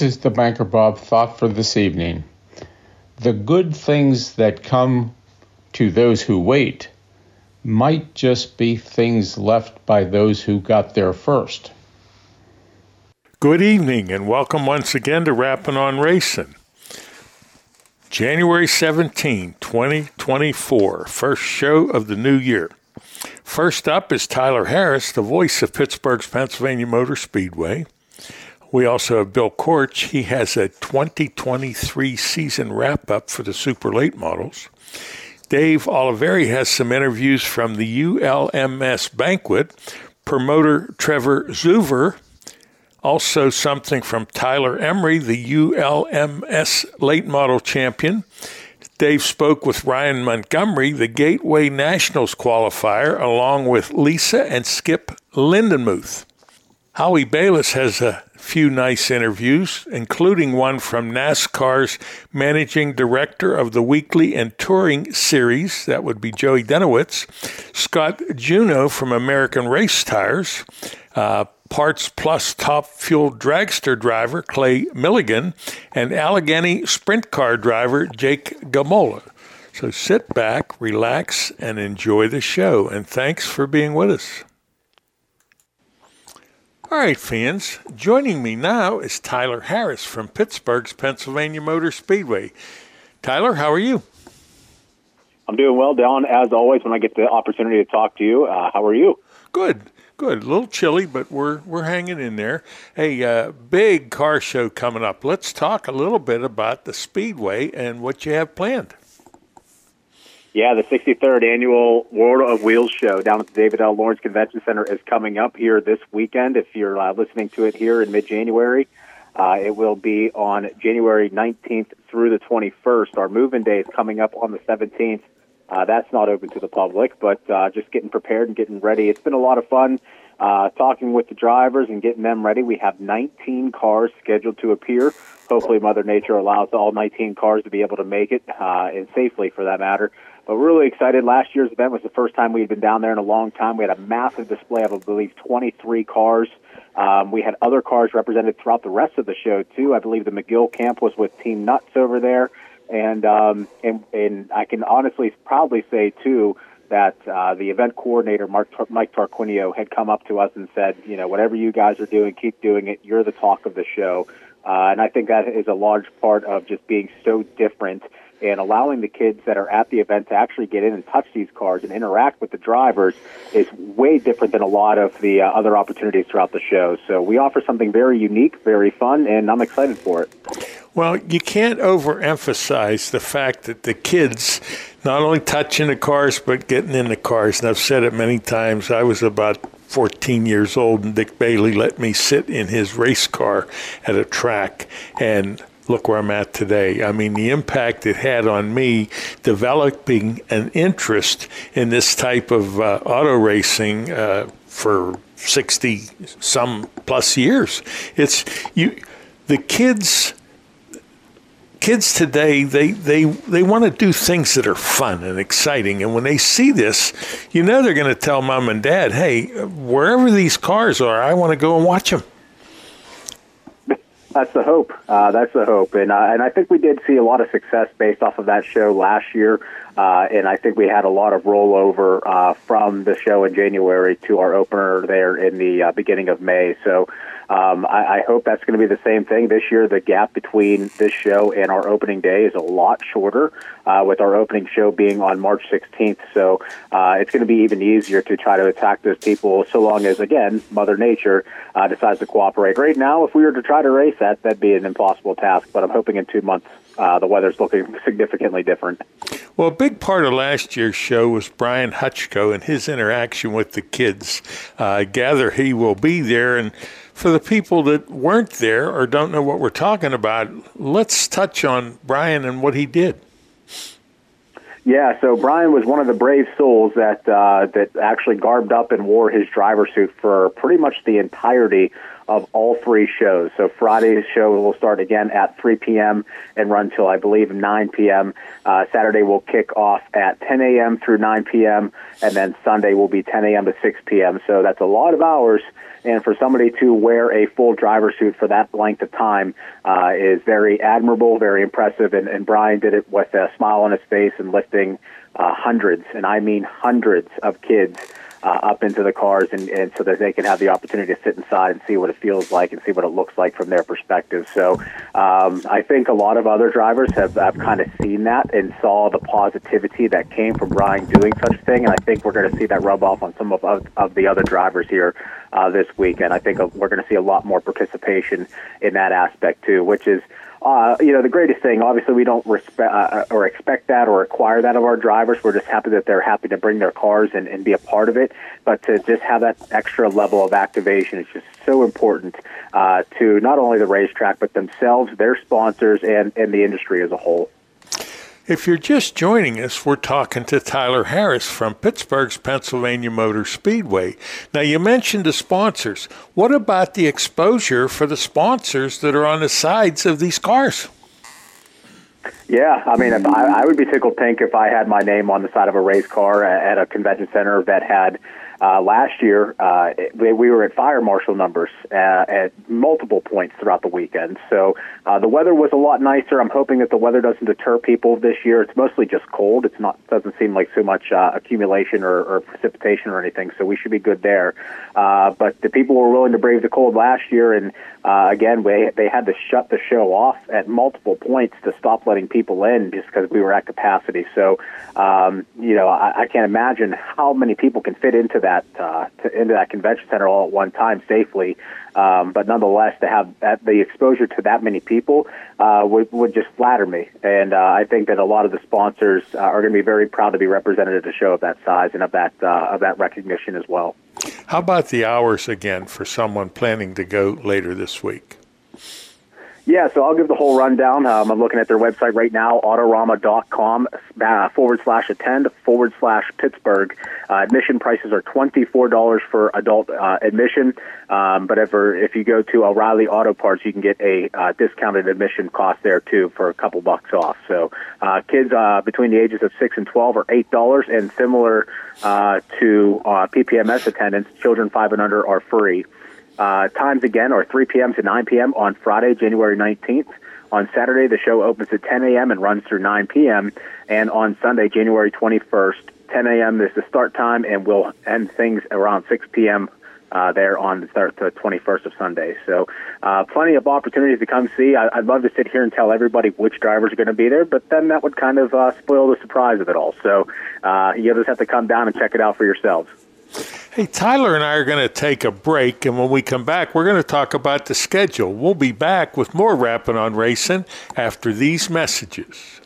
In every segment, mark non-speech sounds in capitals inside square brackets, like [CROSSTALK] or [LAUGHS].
This is the Banker Bob thought for this evening. The good things that come to those who wait might just be things left by those who got there first. Good evening and welcome once again to Rapping on Racing. January 17, 2024, first show of the new year. First up is Tyler Harris, the voice of Pittsburgh's Pennsylvania Motor Speedway. We also have Bill Korch. He has a 2023 season wrap up for the super late models. Dave Olivieri has some interviews from the ULMS banquet. Promoter Trevor Zuver. Also, something from Tyler Emory, the ULMS late model champion. Dave spoke with Ryan Montgomery, the Gateway Nationals qualifier, along with Lisa and Skip Lindenmuth. Howie Balis has a few nice interviews, including one from NASCAR's managing director of the weekly and touring series, that would be Joey Denowitz, Scott Juno from American Racer Tires, uh, Parts Plus top fuel dragster driver Clay Milligan, and Allegheny sprint car driver Jake Gomola. So sit back, relax, and enjoy the show. And thanks for being with us. All right, fans. Joining me now is Tyler Harris from Pittsburgh's Pennsylvania Motor Speedway. Tyler, how are you? I'm doing well, Don. As always, when I get the opportunity to talk to you, uh, how are you? Good, good. A little chilly, but we're we're hanging in there. Hey, uh, big car show coming up. Let's talk a little bit about the Speedway and what you have planned. Yeah, the 63rd annual World of Wheels show down at the David L. Lawrence Convention Center is coming up here this weekend. If you're uh, listening to it here in mid-January, uh, it will be on January 19th through the 21st. Our move-in day is coming up on the 17th. Uh, that's not open to the public, but uh, just getting prepared and getting ready. It's been a lot of fun uh, talking with the drivers and getting them ready. We have 19 cars scheduled to appear. Hopefully, Mother Nature allows all 19 cars to be able to make it, uh, and safely for that matter. But we're really excited. Last year's event was the first time we had been down there in a long time. We had a massive display of, I believe, 23 cars. Um, we had other cars represented throughout the rest of the show too. I believe the McGill camp was with Team Nuts over there, and um, and and I can honestly proudly say too that uh, the event coordinator Mark Mike Tarquinio had come up to us and said, you know, whatever you guys are doing, keep doing it. You're the talk of the show, uh, and I think that is a large part of just being so different and allowing the kids that are at the event to actually get in and touch these cars and interact with the drivers is way different than a lot of the uh, other opportunities throughout the show. So we offer something very unique, very fun, and I'm excited for it. Well, you can't overemphasize the fact that the kids not only touching the cars but getting in the cars. And I've said it many times. I was about 14 years old, and Dick Bailey let me sit in his race car at a track. And look where I'm at today. I mean, the impact it had on me developing an interest in this type of uh, auto racing uh, for 60 some plus years. It's you, the kids. Kids today, they, they, they want to do things that are fun and exciting. And when they see this, you know they're going to tell mom and dad, hey, wherever these cars are, I want to go and watch them. That's the hope. Uh, that's the hope, and uh, and I think we did see a lot of success based off of that show last year, uh, and I think we had a lot of rollover uh, from the show in January to our opener there in the uh, beginning of May. So um, I, I hope that's going to be the same thing this year. The gap between this show and our opening day is a lot shorter, uh, with our opening show being on March 16th. So uh, it's going to be even easier to try to attack those people, so long as again Mother Nature uh, decides to cooperate. Right now, if we were to try to race that, that'd be an impossible task. But I'm hoping in two months uh, the weather's looking significantly different. Well, a big part of last year's show was Brian Hutchko and his interaction with the kids. Uh, I gather he will be there. And for the people that weren't there or don't know what we're talking about, let's touch on Brian and what he did. Yeah, so Brian was one of the brave souls that uh, that actually garbed up and wore his driver suit for pretty much the entirety of all three shows. So Friday's show will start again at 3 p.m. and run till I believe 9 p.m. Uh, Saturday will kick off at 10 a.m. through 9 p.m. and then Sunday will be 10 a.m. to 6 p.m. So that's a lot of hours. And for somebody to wear a full driver suit for that length of time uh, is very admirable, very impressive. And, and Brian did it with a smile on his face and lifting uh, hundreds, and I mean hundreds of kids uh, up into the cars and, and so that they can have the opportunity to sit inside and see what it feels like and see what it looks like from their perspective. So um, I think a lot of other drivers have, have kind of seen that and saw the positivity that came from Ryan doing such a thing. And I think we're going to see that rub off on some of, of, of the other drivers here uh, this weekend. I think we're going to see a lot more participation in that aspect too, which is – uh, you know, the greatest thing, obviously, we don't respect uh, or expect that or require that of our drivers. We're just happy that they're happy to bring their cars and, and be a part of it. But to just have that extra level of activation is just so important uh, to not only the racetrack, but themselves, their sponsors, and, and the industry as a whole. If you're just joining us, we're talking to Tyler Harris from Pittsburgh's Pennsylvania Motor Speedway. Now, you mentioned the sponsors. What about the exposure for the sponsors that are on the sides of these cars? Yeah, I mean, I would be tickled pink if I had my name on the side of a race car at a convention center that had uh, last year, uh, we, we were at fire marshal numbers uh, at multiple points throughout the weekend. So uh, the weather was a lot nicer. I'm hoping that the weather doesn't deter people this year. It's mostly just cold. It's not doesn't seem like so much uh, accumulation or, or precipitation or anything. So we should be good there. Uh, but the people were willing to brave the cold last year, and uh, again, we, they had to shut the show off at multiple points to stop letting people in just because we were at capacity. So um, you know, I, I can't imagine how many people can fit into that that uh, to, into that convention center all at one time safely. Um, but nonetheless, to have that, the exposure to that many people uh, would would just flatter me, and uh, I think that a lot of the sponsors uh, are going to be very proud to be represented at a show of that size and of that uh, of that recognition as well. How about the hours again for someone planning to go later this week? Yeah, so I'll give the whole rundown. Um, I'm looking at their website right now, autorama.com uh, forward slash attend forward slash Pittsburgh. Uh, admission prices are $24 for adult uh, admission, um, but if, if you go to O'Reilly Auto Parts, you can get a uh, discounted admission cost there too for a couple bucks off. So uh, kids uh, between the ages of 6 and 12 are $8, and similar uh, to uh, PPMS attendance, children 5 and under are free. Uh, times again are 3 p.m. to 9 p.m. on Friday, January 19th. On Saturday, the show opens at 10 a.m. and runs through 9 p.m. And on Sunday, January 21st, 10 a.m. is the start time, and we'll end things around 6 p.m. Uh, there on the 21st of Sunday. So, uh, plenty of opportunities to come see. I, would love to sit here and tell everybody which drivers are going to be there, but then that would kind of uh, spoil the surprise of it all. So, uh, you just have to come down and check it out for yourselves. Hey, Tyler and I are going to take a break, and when we come back, we're going to talk about the schedule. We'll be back with more Rapping on Racing after these messages.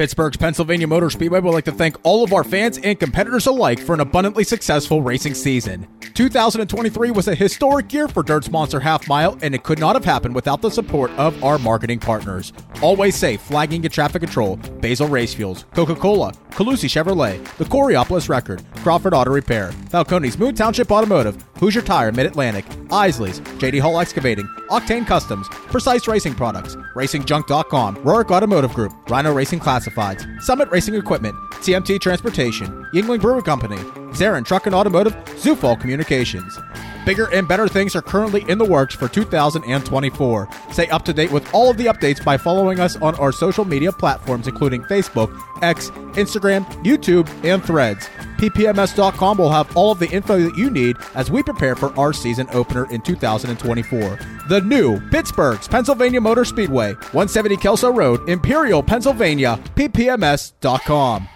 Pittsburgh's Pennsylvania Motor Speedway would like to thank all of our fans and competitors alike for an abundantly successful racing season. 2023 was a historic year for Dirt's Monster Half Mile, and it could not have happened without the support of our marketing partners. Always Safe, Flagging and Traffic Control, Basil Race Fuels, Coca Cola, Colussy Chevrolet, the Coraopolis Record, Crawford Auto Repair, Falcone's Moon Township Automotive, Hoosier Tire Mid Atlantic, Isaly's, JD Hall Excavating, Octane Customs, Precise Racing Products, RacingJunk.com, Rourke Automotive Group, Rhino Racing Classifieds, Summit Racing Equipment, TMT Transportation, Yuengling Brewery Company, Zarin Truck and Automotive, Zufall Communications. Bigger and better things are currently in the works for 2024. Stay up to date with all of the updates by following us on our social media platforms, including Facebook, X, Instagram, YouTube, and Threads. PPMS.com will have all of the info that you need as we prepare for our season opener in 2024. The new Pittsburgh's Pennsylvania Motor Speedway, 170 Kelso Road, Imperial, Pennsylvania, PPMS.com.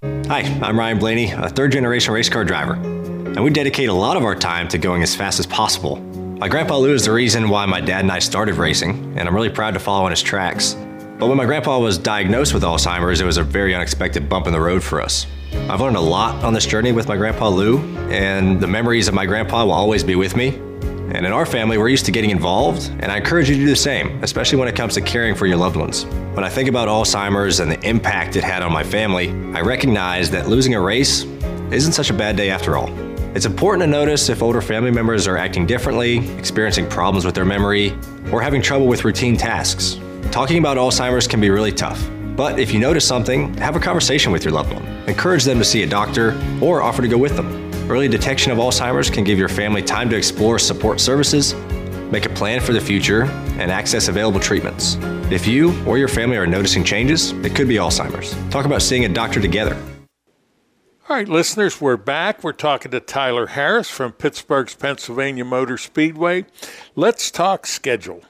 Hi, I'm Ryan Blaney, a third generation race car driver, and we dedicate a lot of our time to going as fast as possible. My grandpa Lou is the reason why my dad and I started racing, and I'm really proud to follow in his tracks. But when my grandpa was diagnosed with Alzheimer's, it was a very unexpected bump in the road for us. I've learned a lot on this journey with my grandpa Lou, and the memories of my grandpa will always be with me. And in our family, we're used to getting involved, and I encourage you to do the same, especially when it comes to caring for your loved ones. When I think about Alzheimer's and the impact it had on my family, I recognize that losing a race isn't such a bad day after all. It's important to notice if older family members are acting differently, experiencing problems with their memory, or having trouble with routine tasks. Talking about Alzheimer's can be really tough. But if you notice something, have a conversation with your loved one. Encourage them to see a doctor or offer to go with them. Early detection of Alzheimer's can give your family time to explore support services, make a plan for the future, and access available treatments. If you or your family are noticing changes, it could be Alzheimer's. Talk about seeing a doctor together. All right, listeners, we're back. We're talking to Tyler Harris from Pittsburgh's Pennsylvania Motor Speedway. Let's talk schedule.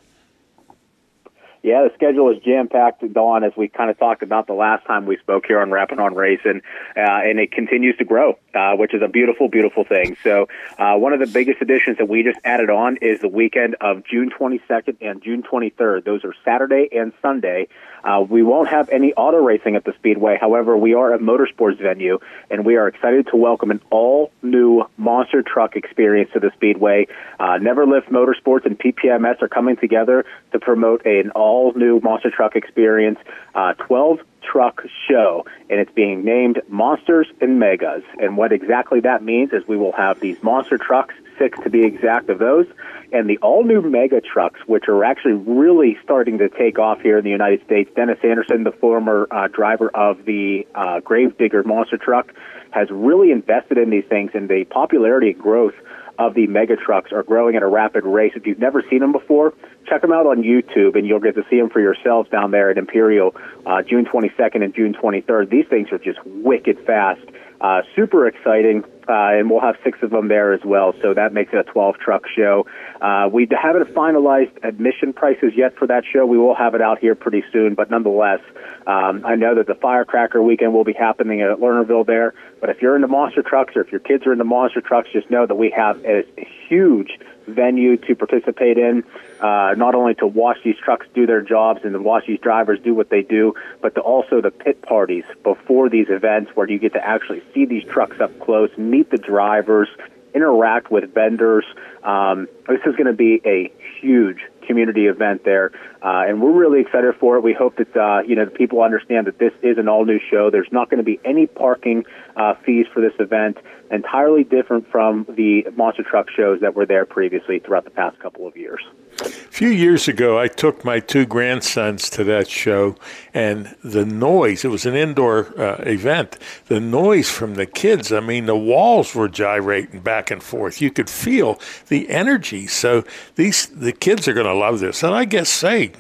Yeah, the schedule is jam packed, Don, as we kind of talked about the last time we spoke here on Rapping on Racing, uh, and it continues to grow, uh, which is a beautiful, beautiful thing. So, uh, one of the biggest additions that we just added on is the weekend of June 22nd and June 23rd. Those are Saturday and Sunday. Uh, we won't have any auto racing at the Speedway. However, we are a motorsports venue, and we are excited to welcome an all new monster truck experience to the Speedway. Uh, Motorsports and PPMS are coming together to promote an all new monster truck experience. Uh, 12 truck show, and it's being named Monsters and Megas. And what exactly that means is we will have these monster trucks, six to be exact of those, and the all new mega trucks, which are actually really starting to take off here in the United States. Dennis Anderson, the former uh, driver of the uh, Gravedigger monster truck, has really invested in these things, and the popularity and growth of the mega trucks are growing at a rapid rate. If you've never seen them before, check them out on YouTube, and you'll get to see them for yourselves down there at Imperial, uh, June 22nd and June 23rd. These things are just wicked fast. Uh, super exciting, uh, and we'll have six of them there as well. So that makes it a 12 truck show. Uh, we haven't finalized admission prices yet for that show. We will have it out here pretty soon, but nonetheless, um, I know that the Firecracker weekend will be happening at Lernerville there. But if you're into monster trucks or if your kids are into monster trucks, just know that we have a huge venue to participate in, uh, not only to watch these trucks do their jobs and to watch these drivers do what they do, but to also the pit parties before these events where you get to actually see these trucks up close, meet the drivers, interact with vendors. Um, this is going to be a huge community event there, uh, and we're really excited for it. We hope that uh, you know the people understand that this is an all-new show. There's not going to be any parking uh, fees for this event. Entirely different from the monster truck shows that were there previously throughout the past couple of years. A few years ago, I took my two grandsons to that show, and the noise, it was an indoor uh, event, the noise from the kids, I mean, the walls were gyrating back and forth. You could feel the energy. So these the kids are going to love this. And I guess, say,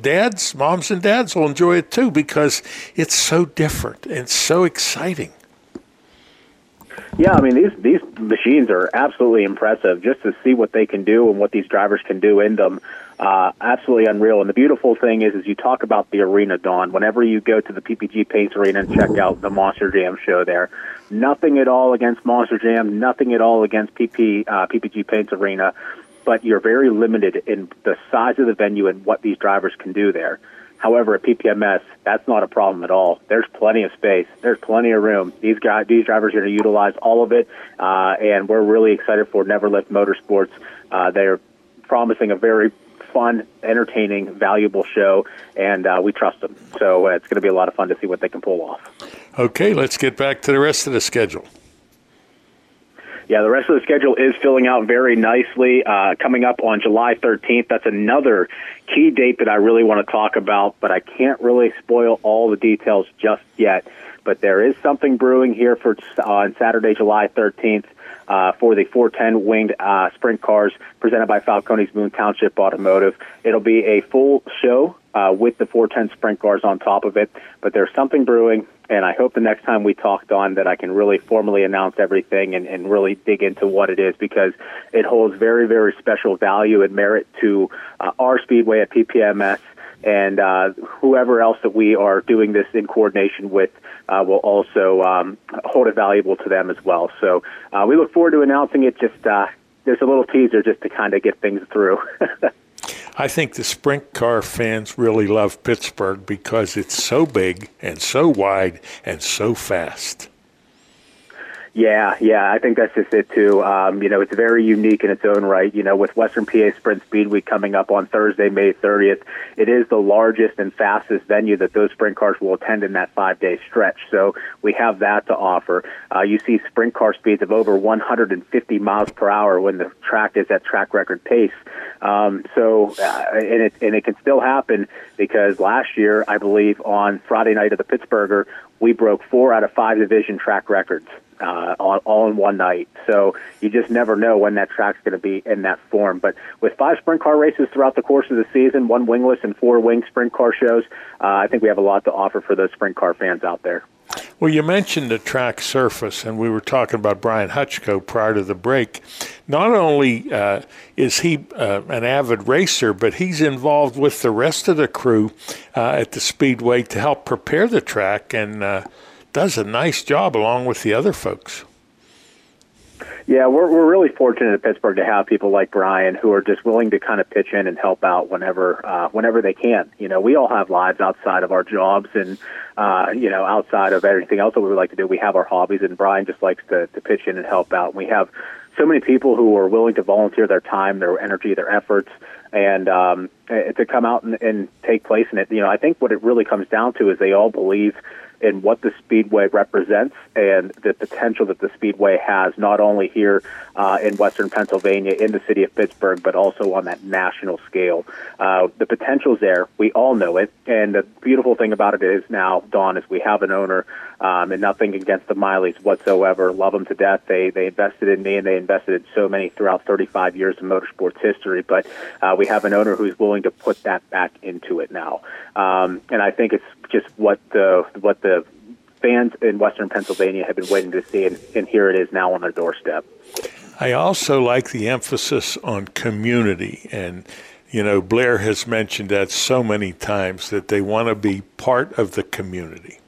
dads, moms, and dads will enjoy it too because it's so different and so exciting. Yeah, I mean these these machines are absolutely impressive. Just to see what they can do and what these drivers can do in them, uh, absolutely unreal. And the beautiful thing is, is you talk about the arena, Don. Whenever you go to the PPG Paints Arena and check out the Monster Jam show, there, nothing at all against Monster Jam, nothing at all against PP uh, PPG Paints Arena, but you're very limited in the size of the venue and what these drivers can do there. However, at PPMS, that's not a problem at all. There's plenty of space. There's plenty of room. These guys, these drivers are going to utilize all of it, uh, and we're really excited for Never Lift Motorsports. Uh, they're promising a very fun, entertaining, valuable show, and uh, we trust them. So uh, it's going to be a lot of fun to see what they can pull off. Okay, let's get back to the rest of the schedule yeah, the rest of the schedule is filling out very nicely. Uh, coming up on July 13th, that's another key date that I really want to talk about, but I can't really spoil all the details just yet. But there is something brewing here for uh, on Saturday, July 13th. Uh, for the 410 winged uh, sprint cars presented by Falcone's Moon Township Automotive. It'll be a full show uh, with the 410 sprint cars on top of it. But there's something brewing. And I hope the next time we talk, Don, that I can really formally announce everything and, and really dig into what it is because it holds very, very special value and merit to uh, our Speedway at PPMS and uh, whoever else that we are doing this in coordination with uh, will also um, hold it valuable to them as well. So uh, we look forward to announcing it. Just uh, there's a little teaser just to kind of get things through. [LAUGHS] I think the sprint car fans really love Pittsburgh because it's so big and so wide and so fast. Yeah, yeah, I think that's just it too. Um, you know, it's very unique in its own right. You know, with Western PA Sprint Speed Week coming up on Thursday, May 30th, it is the largest and fastest venue that those sprint cars will attend in that five-day stretch. So we have that to offer. Uh, you see sprint car speeds of over 150 miles per hour when the track is at track record pace. Um, so, uh, and it and it can still happen because last year, I believe, on Friday night of the Pittsburgher, we broke four out of five division track records uh, all, all in one night. So you just never know when that track's going to be in that form. But with five sprint car races throughout the course of the season, one wingless and four wing sprint car shows, uh, I think we have a lot to offer for those sprint car fans out there. Well, you mentioned the track surface, and we were talking about Brian Hutchko prior to the break. Not only uh, is he uh, an avid racer, but he's involved with the rest of the crew uh, at the Speedway to help prepare the track and uh, does a nice job along with the other folks. Yeah, we're we're really fortunate at Pittsburgh to have people like Brian who are just willing to kind of pitch in and help out whenever uh, whenever they can. You know, we all have lives outside of our jobs and uh, you know outside of everything else that we would like to do. We have our hobbies, and Brian just likes to to pitch in and help out. We have so many people who are willing to volunteer their time, their energy, their efforts, and um, to come out and, and take place in it. You know, I think what it really comes down to is they all believe in what the Speedway represents and the potential that the Speedway has, not only here uh, in Western Pennsylvania, in the city of Pittsburgh, but also on that national scale. Uh, the potential's there. We all know it. And the beautiful thing about it is now, Don, is we have an owner, um, and nothing against the Mileys whatsoever. Love them to death. They they invested in me, and they invested in so many throughout 35 years of motorsports history. But uh, we have an owner who's willing to put that back into it now. Um, and I think it's just what the what the fans in Western Pennsylvania have been waiting to see, and, and here it is now on their doorstep. I also like the emphasis on community and you know, Blair has mentioned that so many times that they want to be part of the community.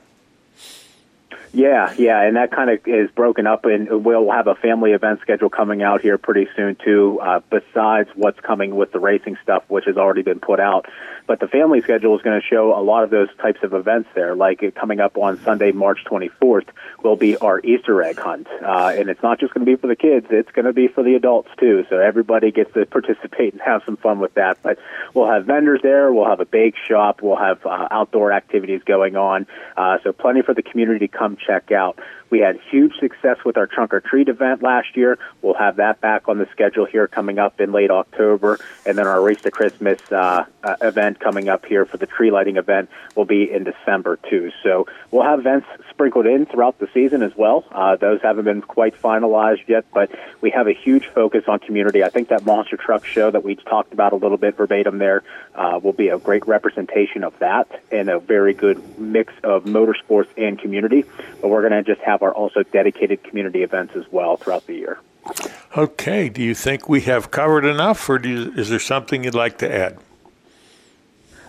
Yeah, yeah, and that kind of is broken up, and we'll have a family event schedule coming out here pretty soon too. Uh, besides what's coming with the racing stuff, which has already been put out, but the family schedule is going to show a lot of those types of events there. Like coming up on Sunday, March 24th, will be our Easter egg hunt, uh, and it's not just going to be for the kids; it's going to be for the adults too. So everybody gets to participate and have some fun with that. But we'll have vendors there, we'll have a bake shop, we'll have uh, outdoor activities going on. Uh, so plenty for the community to come check out. We had huge success with our Trunk or Treat event last year. We'll have that back on the schedule here coming up in late October. And then our Race to Christmas uh, uh, event coming up here for the tree lighting event will be in December, too. So we'll have events sprinkled in throughout the season as well. Uh, those haven't been quite finalized yet, but we have a huge focus on community. I think that monster truck show that we talked about a little bit verbatim there uh, will be a great representation of that and a very good mix of motorsports and community. But we're going to just have have our also dedicated community events as well throughout the year. Okay. Do you think we have covered enough, or you, is there something you'd like to add?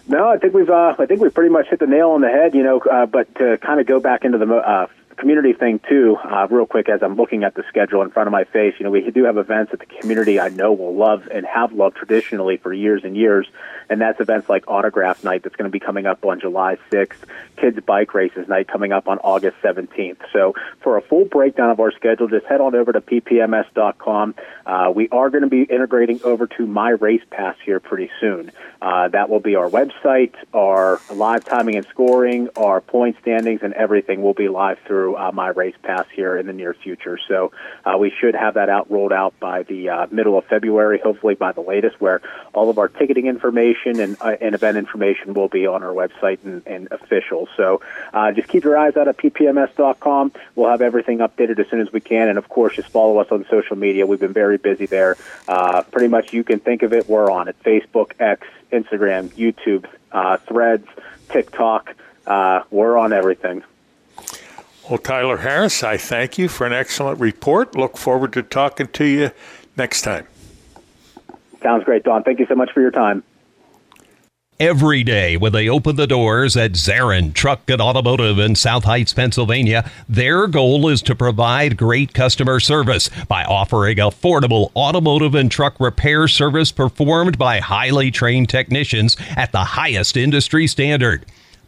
No, I think we've uh, I think we've pretty much hit the nail on the head. You know, uh, but to kind of go back into the uh, community thing too, uh, real quick, as I'm looking at the schedule in front of my face. You know, we do have events that the community I know will love and have loved traditionally for years and years, and that's events like Autograph Night that's going to be coming up on July 6th, Kids Bike Races Night coming up on August 17th. So for a full breakdown of our schedule, just head on over to ppms.com. Uh, we are going to be integrating over to My Race Pass here pretty soon. Uh, that will be our website, our live timing and scoring, our point standings, and everything will be live through through uh, my race pass here in the near future. So uh, we should have that out rolled out by the uh, middle of February, hopefully by the latest, where all of our ticketing information and, uh, and event information will be on our website and, and official. So uh, just keep your eyes out at ppms.com. We'll have everything updated as soon as we can, and of course, just follow us on social media. We've been very busy there. Uh, pretty much, you can think of it. We're on it: Facebook, X, Instagram, YouTube, Threads, TikTok. Uh, we're on everything. Well, Tyler Harris, I thank you for an excellent report. Look forward to talking to you next time. Sounds great, Don. Thank you so much for your time. Every day when they open the doors at Zarin Truck and Automotive in South Heights, Pennsylvania, their goal is to provide great customer service by offering affordable automotive and truck repair service performed by highly trained technicians at the highest industry standard.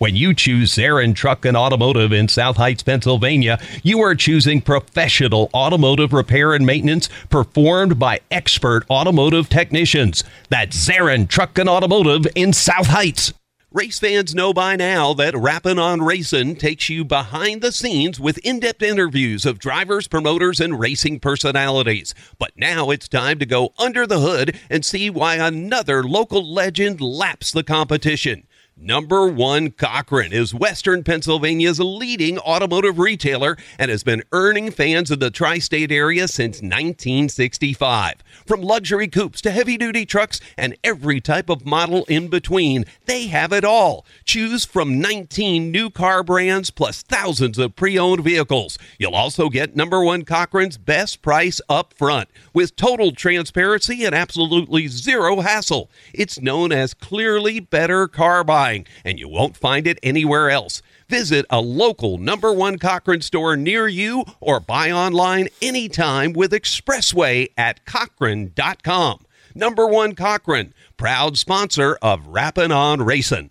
When you choose Zarin Truck and Automotive in South Heights, Pennsylvania, you are choosing professional automotive repair and maintenance performed by expert automotive technicians. That's Zarin Truck and Automotive in South Heights. Race fans know by now that Rappin' on Racing takes you behind the scenes with in depth interviews of drivers, promoters, and racing personalities. But now it's time to go under the hood and see why another local legend laps the competition. Number one Cochran is Western Pennsylvania's leading automotive retailer and has been earning fans of the tri state area since 1965. From luxury coupes to heavy duty trucks and every type of model in between, they have it all. Choose from 19 new car brands plus thousands of pre owned vehicles. You'll also get number one Cochran's best price up front with total transparency and absolutely zero hassle. It's known as Clearly Better Car Buying buying, and you won't find it anywhere else. Visit a local number one Cochran store near you or buy online anytime with Expressway at Cochran.com. Number one Cochran, proud sponsor of Rappin' on Racing.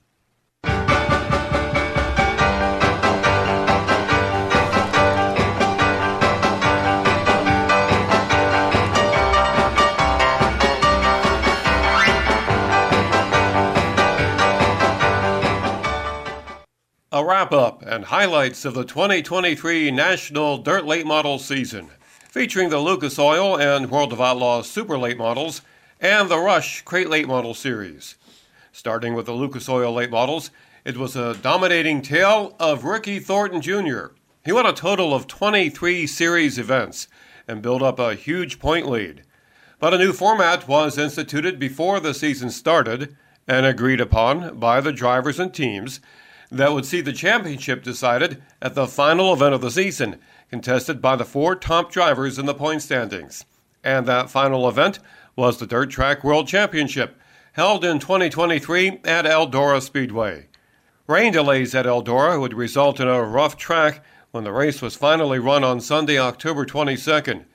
A wrap up and highlights of the 2023 National Dirt Late Model season, featuring the Lucas Oil and World of Outlaws Super Late Models and the Rush Crate Late Model series. Starting with the Lucas Oil Late Models, it was a dominating tale of Ricky Thornton Jr. He won a total of 23 series events and built up a huge point lead. But a new format was instituted before the season started and agreed upon by the drivers and teams that would see the championship decided at the final event of the season, contested by the four top drivers in the point standings. And that final event was the Dirt Track World Championship, held in 2023 at Eldora Speedway. Rain delays at Eldora would result in a rough track when the race was finally run on Sunday, October 22nd.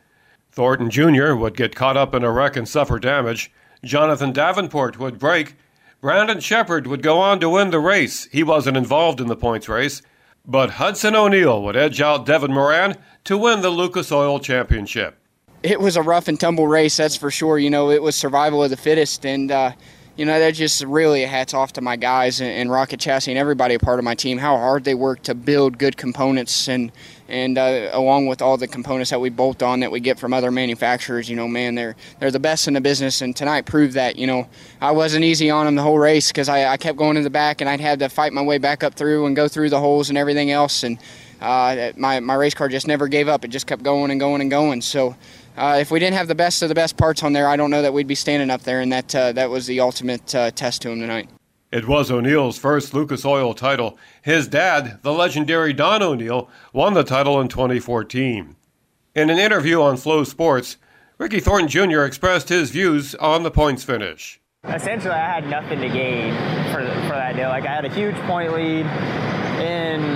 Thornton Jr. would get caught up in a wreck and suffer damage. Jonathan Davenport would break Brandon Sheppard would go on to win the race. He wasn't involved in the points race. But Hudson O'Neal would edge out Devin Moran to win the Lucas Oil Championship. It was a rough and tumble race, that's for sure. You know, it was survival of the fittest, and uh, you know, that just really a hats off to my guys and, Rocket Chassis and everybody a part of my team, how hard they work to build good components and and uh, along with all the components that we bolt on that we get from other manufacturers, you know, man, they're they're the best in the business. And tonight proved that. You know, I wasn't easy on them the whole race because I, I kept going in the back and I'd have to fight my way back up through and go through the holes and everything else. And uh, my my race car just never gave up. It just kept going and going and going. So uh, if we didn't have the best of the best parts on there, I don't know that we'd be standing up there, and that uh, that was the ultimate uh, test to him tonight. It was O'Neal's first Lucas Oil title. His dad, the legendary Don O'Neal, won the title in 2014. In an interview on FloSports, Ricky Thornton Jr. expressed his views on the points finish. Essentially, I had nothing to gain for, for that deal. Like, I had a huge point lead in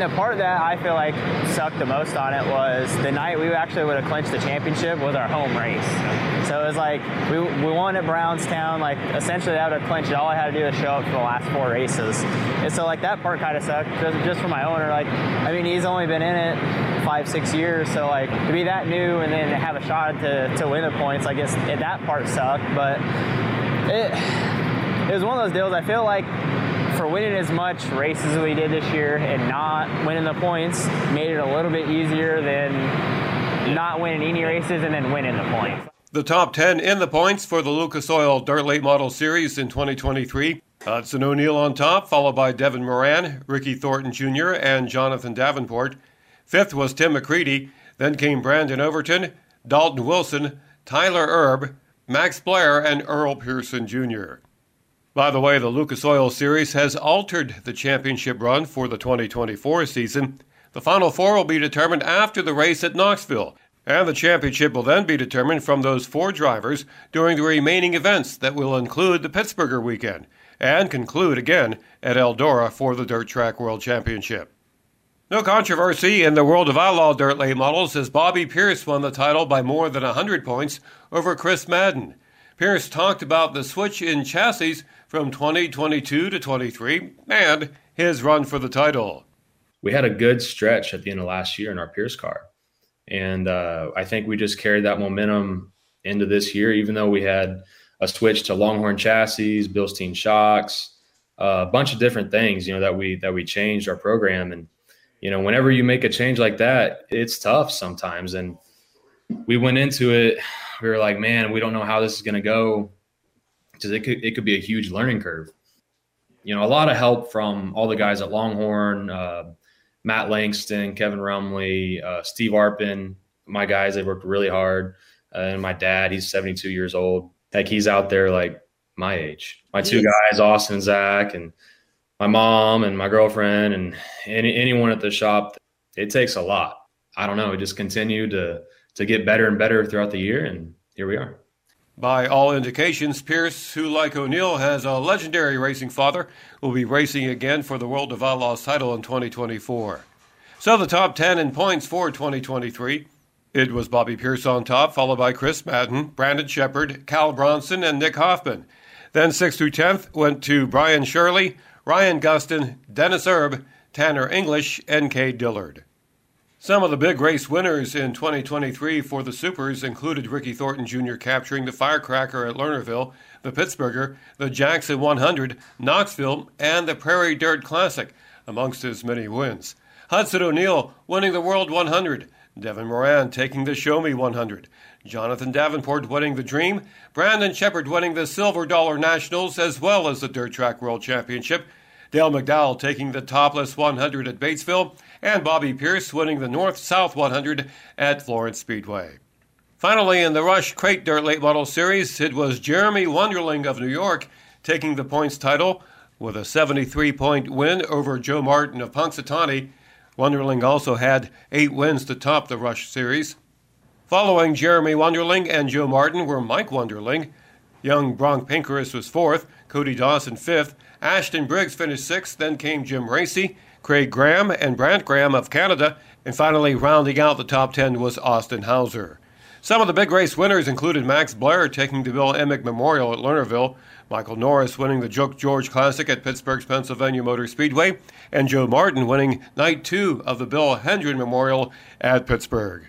and the part that I feel like sucked the most on it was the night we actually would have clinched the championship with our home race. So it was like we, we won at Brownstown. Like essentially that would have clinched it. All I had to do was show up for the last four races. And so like that part kind of sucked just, just for my owner. Like I mean he's only been in it five six years. So like to be that new and then have a shot to, to win the points, I guess that part sucked. But it it was one of those deals. I feel like for winning as much races as we did this year and not winning the points made it a little bit easier than not winning any races and then winning the points. The top 10 in the points for the Lucas Oil Dirt Late Model Series in 2023. Hudson uh, O'Neal on top, followed by Devin Moran, Ricky Thornton Jr., and Jonathan Davenport. Fifth was Tim McCreadie. Then came Brandon Overton, Daulton Wilson, Tyler Erb, Max Blair, and Earl Pearson Jr. By the way, the Lucas Oil Series has altered the championship run for the 2024 season. The Final Four will be determined after the race at Knoxville, and the championship will then be determined from those four drivers during the remaining events that will include the Pittsburgher weekend and conclude again at Eldora for the Dirt Track World Championship. No controversy in the world of outlaw dirt late models as Bobby Pierce won the title by more than 100 points over Chris Madden. Pierce talked about the switch in chassis from 2022 to 23 and his run for the title. We had a good stretch at the end of last year in our Pierce car. And uh, I think we just carried that momentum into this year, even though we had a switch to Longhorn chassis, Bilstein shocks, uh, a bunch of different things, you know, that we that we changed our program. And you know, whenever you make a change like that, it's tough sometimes. And we went into it, we were like, man, we don't know how this is going to go because it could it could be a huge learning curve. You know, a lot of help from all the guys at Longhorn. Uh, Matt Langston, Kevin Rumley, uh, Steve Arpin, my guys, they worked really hard. Uh, and my dad, he's 72 years old. Like he's out there like my age. My two guys, Austin and Zach, and my mom and my girlfriend and any, anyone at the shop. It takes a lot. I don't know. We just continue to to get better and better throughout the year, and here we are. By all indications, Pierce, who like O'Neal, has a legendary racing father, will be racing again for the World of Outlaws title in 2024. So the top 10 in points for 2023. It was Bobby Pierce on top, followed by Chris Madden, Brandon Sheppard, Cal Bronson, and Nick Hoffman. Then 6th through 10th went to Brian Shirley, Ryan Gustin, Dennis Erb, Tanner English, and Cade Dillard. Some of the big race winners in 2023 for the Supers included Ricky Thornton Jr. capturing the Firecracker at Lernerville, the Pittsburgher, the Jackson 100, Knoxville, and the Prairie Dirt Classic, amongst his many wins. Hudson O'Neal winning the World 100, Devin Moran taking the Show Me 100, Jonathan Davenport winning the Dream, Brandon Sheppard winning the Silver Dollar Nationals as well as the Dirt Track World Championship, Dale McDowell taking the Topless 100 at Batesville, and Bobby Pierce winning the North South 100 at Florence Speedway. Finally, in the Rush Crate Dirt Late Model Series, it was Jeremy Wonderling of New York taking the points title with a 73 point win over Joe Martin of Punxsutawney Wonderling also had eight wins to top the Rush Series. Following Jeremy Wonderling and Joe Martin were Mike Wonderling. Young Bronk Pinkerus was fourth, Cody Dawson fifth, Ashton Briggs finished sixth, then came Jim Racy, Craig Graham, and Brant Graham of Canada, and finally rounding out the top 10 was Austin Hauser. Some of the big race winners included Max Blair taking the Bill Emick Memorial at Lernerville, Michael Norris winning the Joke George Classic at Pittsburgh's Pennsylvania Motor Speedway, and Joe Martin winning night two of the Bill Hendren Memorial at Pittsburgh.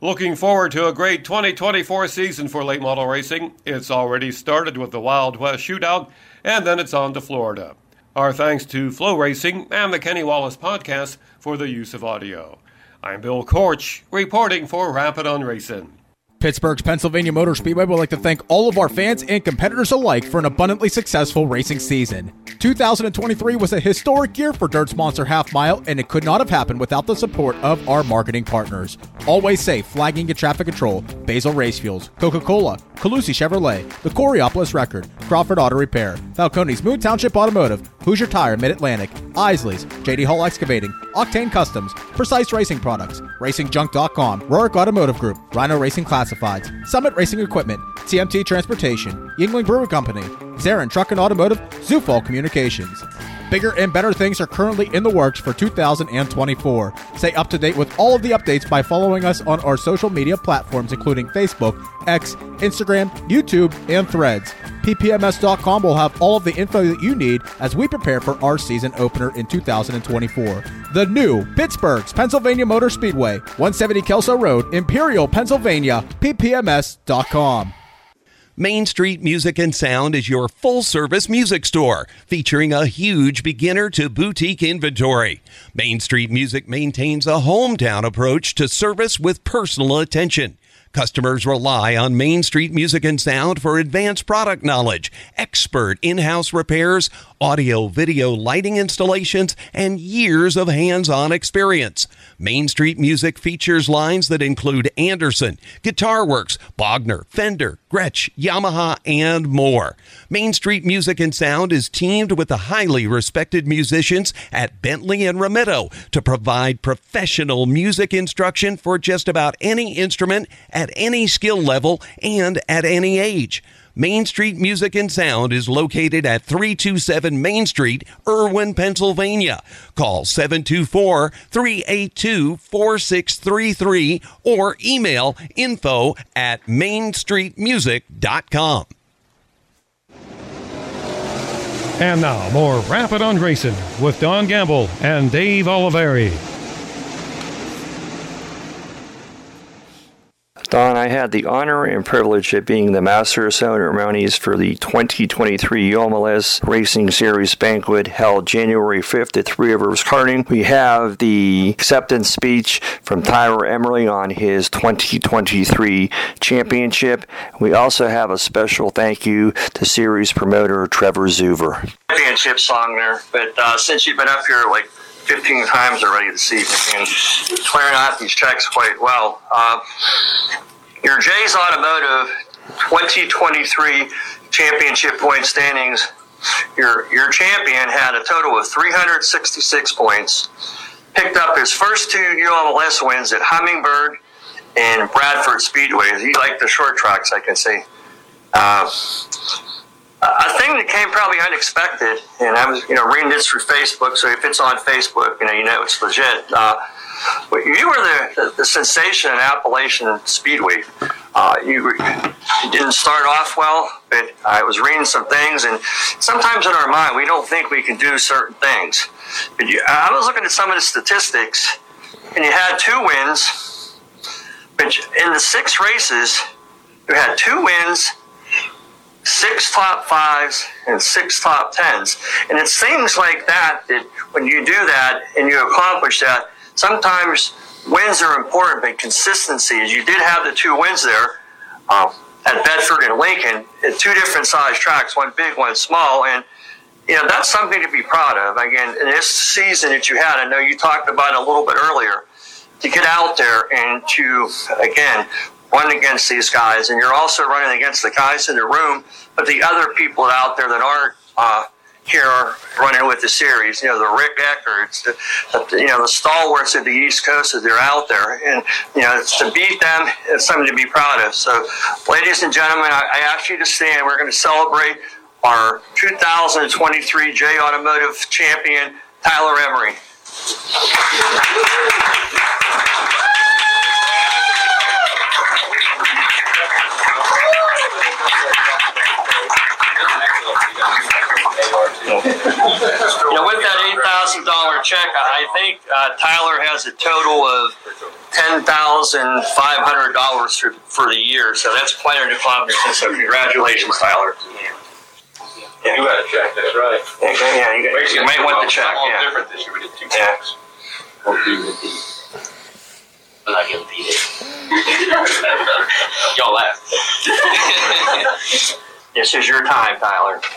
Looking forward to a great 2024 season for late model racing. It's already started with the Wild West Shootout, and then it's on to Florida. Our thanks to FloRacing and the Kenny Wallace podcast for the use of audio. I'm Bill Korch, reporting for Rappin' on Racing. Pittsburgh's Pennsylvania Motor Speedway would like to thank all of our fans and competitors alike for an abundantly successful racing season. 2023 was a historic year for Dirt's Monster Half Mile, and it could not have happened without the support of our marketing partners. Always Safe, Flagging and Traffic Control, Basil Race Fuels, Coca Cola, Colussy Chevrolet, the Coraopolis Record, Crawford Auto Repair, Falcone's Moon Township Automotive, Hoosier Tire Mid Atlantic, Isaly's, JD Hall Excavating, Octane Customs, Precise Racing Products, RacingJunk.com, Rorick Automotive Group, Rhino Racing Classifieds, Summit Racing Equipment, TMT Transportation, Yuengling Brewing Company, Zarin Truck and Automotive, Zufall Communications. Bigger and better things are currently in the works for 2024. Stay up to date with all of the updates by following us on our social media platforms, including Facebook, X, Instagram, YouTube, and Threads. PPMS.com will have all of the info that you need as we prepare for our season opener in 2024. The new Pittsburgh's Pennsylvania Motor Speedway, 170 Kelso Road, Imperial, Pennsylvania, PPMS.com. Main Street Music and Sound is your full service music store featuring a huge beginner to boutique inventory. Main Street Music maintains a hometown approach to service with personal attention. Customers rely on Main Street Music and Sound for advanced product knowledge, expert in house repairs, audio video lighting installations, and years of hands on experience. Main Street Music features lines that include Anderson, Guitar Works, Bogner, Fender, Gretsch, Yamaha, and more. Main Street Music and Sound is teamed with the highly respected musicians at Bentley and Ramitto to provide professional music instruction for just about any instrument at any skill level and at any age. Main Street Music and Sound is located at 327 Main Street, Irwin, Pennsylvania. Call 724 382 4633 or email info at mainstreetmusic.com. And now, more Rappin' on Racing with Don Gamble and Dave Olivieri. Don, I had the honor and privilege of being the master of ceremonies for the 2023 ULMS Racing Series banquet held January 5th at Three Rivers Karting. We have the acceptance speech from Tyler Emory on his 2023 championship. We also have a special thank you to series promoter Trevor Zuver. Championship song there, but uh, since you've been up here like 15 times already this evening and clearing out these checks quite well. Uh, your Jay's Automotive 2023 championship point standings, your, your champion had a total of 366 points, picked up his first two ULMS wins at Hummingbird and Bradford Speedway. He liked the short tracks, I can see. Uh, a thing that came probably unexpected, and I was, you know, reading this through Facebook. So if it's on Facebook, you know, you know it's legit. Uh, you were the, the, the, sensation in Appalachian Speedway. Uh, you, you, didn't start off well, but I was reading some things, and sometimes in our mind we don't think we can do certain things. But you, I was looking at some of the statistics, and you had two wins. But in the six races, you had two wins six top fives and six top tens. And it's things like that that when you do that and you accomplish that, sometimes wins are important, but consistency is you did have the two wins there uh, at Bedford and Lincoln at two different size tracks, one big, one small. And you know, that's something to be proud of. Again, in this season that you had, I know you talked about it a little bit earlier, to get out there and to, again, run against these guys, and you're also running against the guys in the room, but the other people out there that aren't uh, here running with the series. You know, the Rick Eckerts, the, the, you know the stalwarts of the East Coast that they're out there, and you know to beat them is something to be proud of. So, ladies and gentlemen, I, I ask you to stand. We're going to celebrate our 2023 J Automotive champion, Tyler Emory. You know, with that eight thousand dollar check, I think uh, Tyler has a total of ten thousand five hundred dollars for, for the year. So that's quite an accomplishment. So congratulations, Tyler. Yeah. You got a check, that's right. Yeah, yeah you, got, you might want the check. All yeah. different this year. We did two checks. Yeah. I'm not giving [LAUGHS] Pete Y'all laugh. [LAUGHS] this is your time, Tyler. [SIGHS]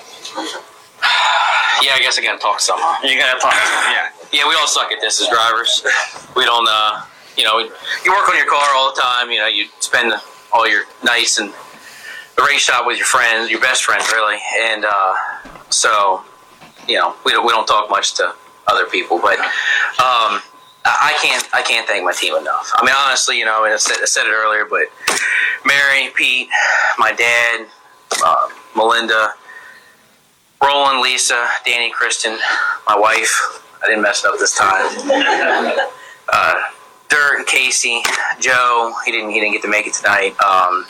Yeah, I guess I gotta talk some. You gotta talk some, yeah. Yeah, we all suck at this as drivers. We don't, uh, you know, you work on your car all the time. You know, you spend all your nights and the race shop with your friends, your best friends, really. And uh, so, you know, we don't, we don't talk much to other people, but um, I can't I can't thank my team enough. I mean, honestly, you know, I said, I said it earlier, but Mary, Pete, my dad, uh, Melinda Roland, Lisa, Danny, Kristen, my wife. I didn't mess it up this time. [LAUGHS] Uh, Dirt, Casey, Joe. He didn't. He didn't get to make it tonight. Um,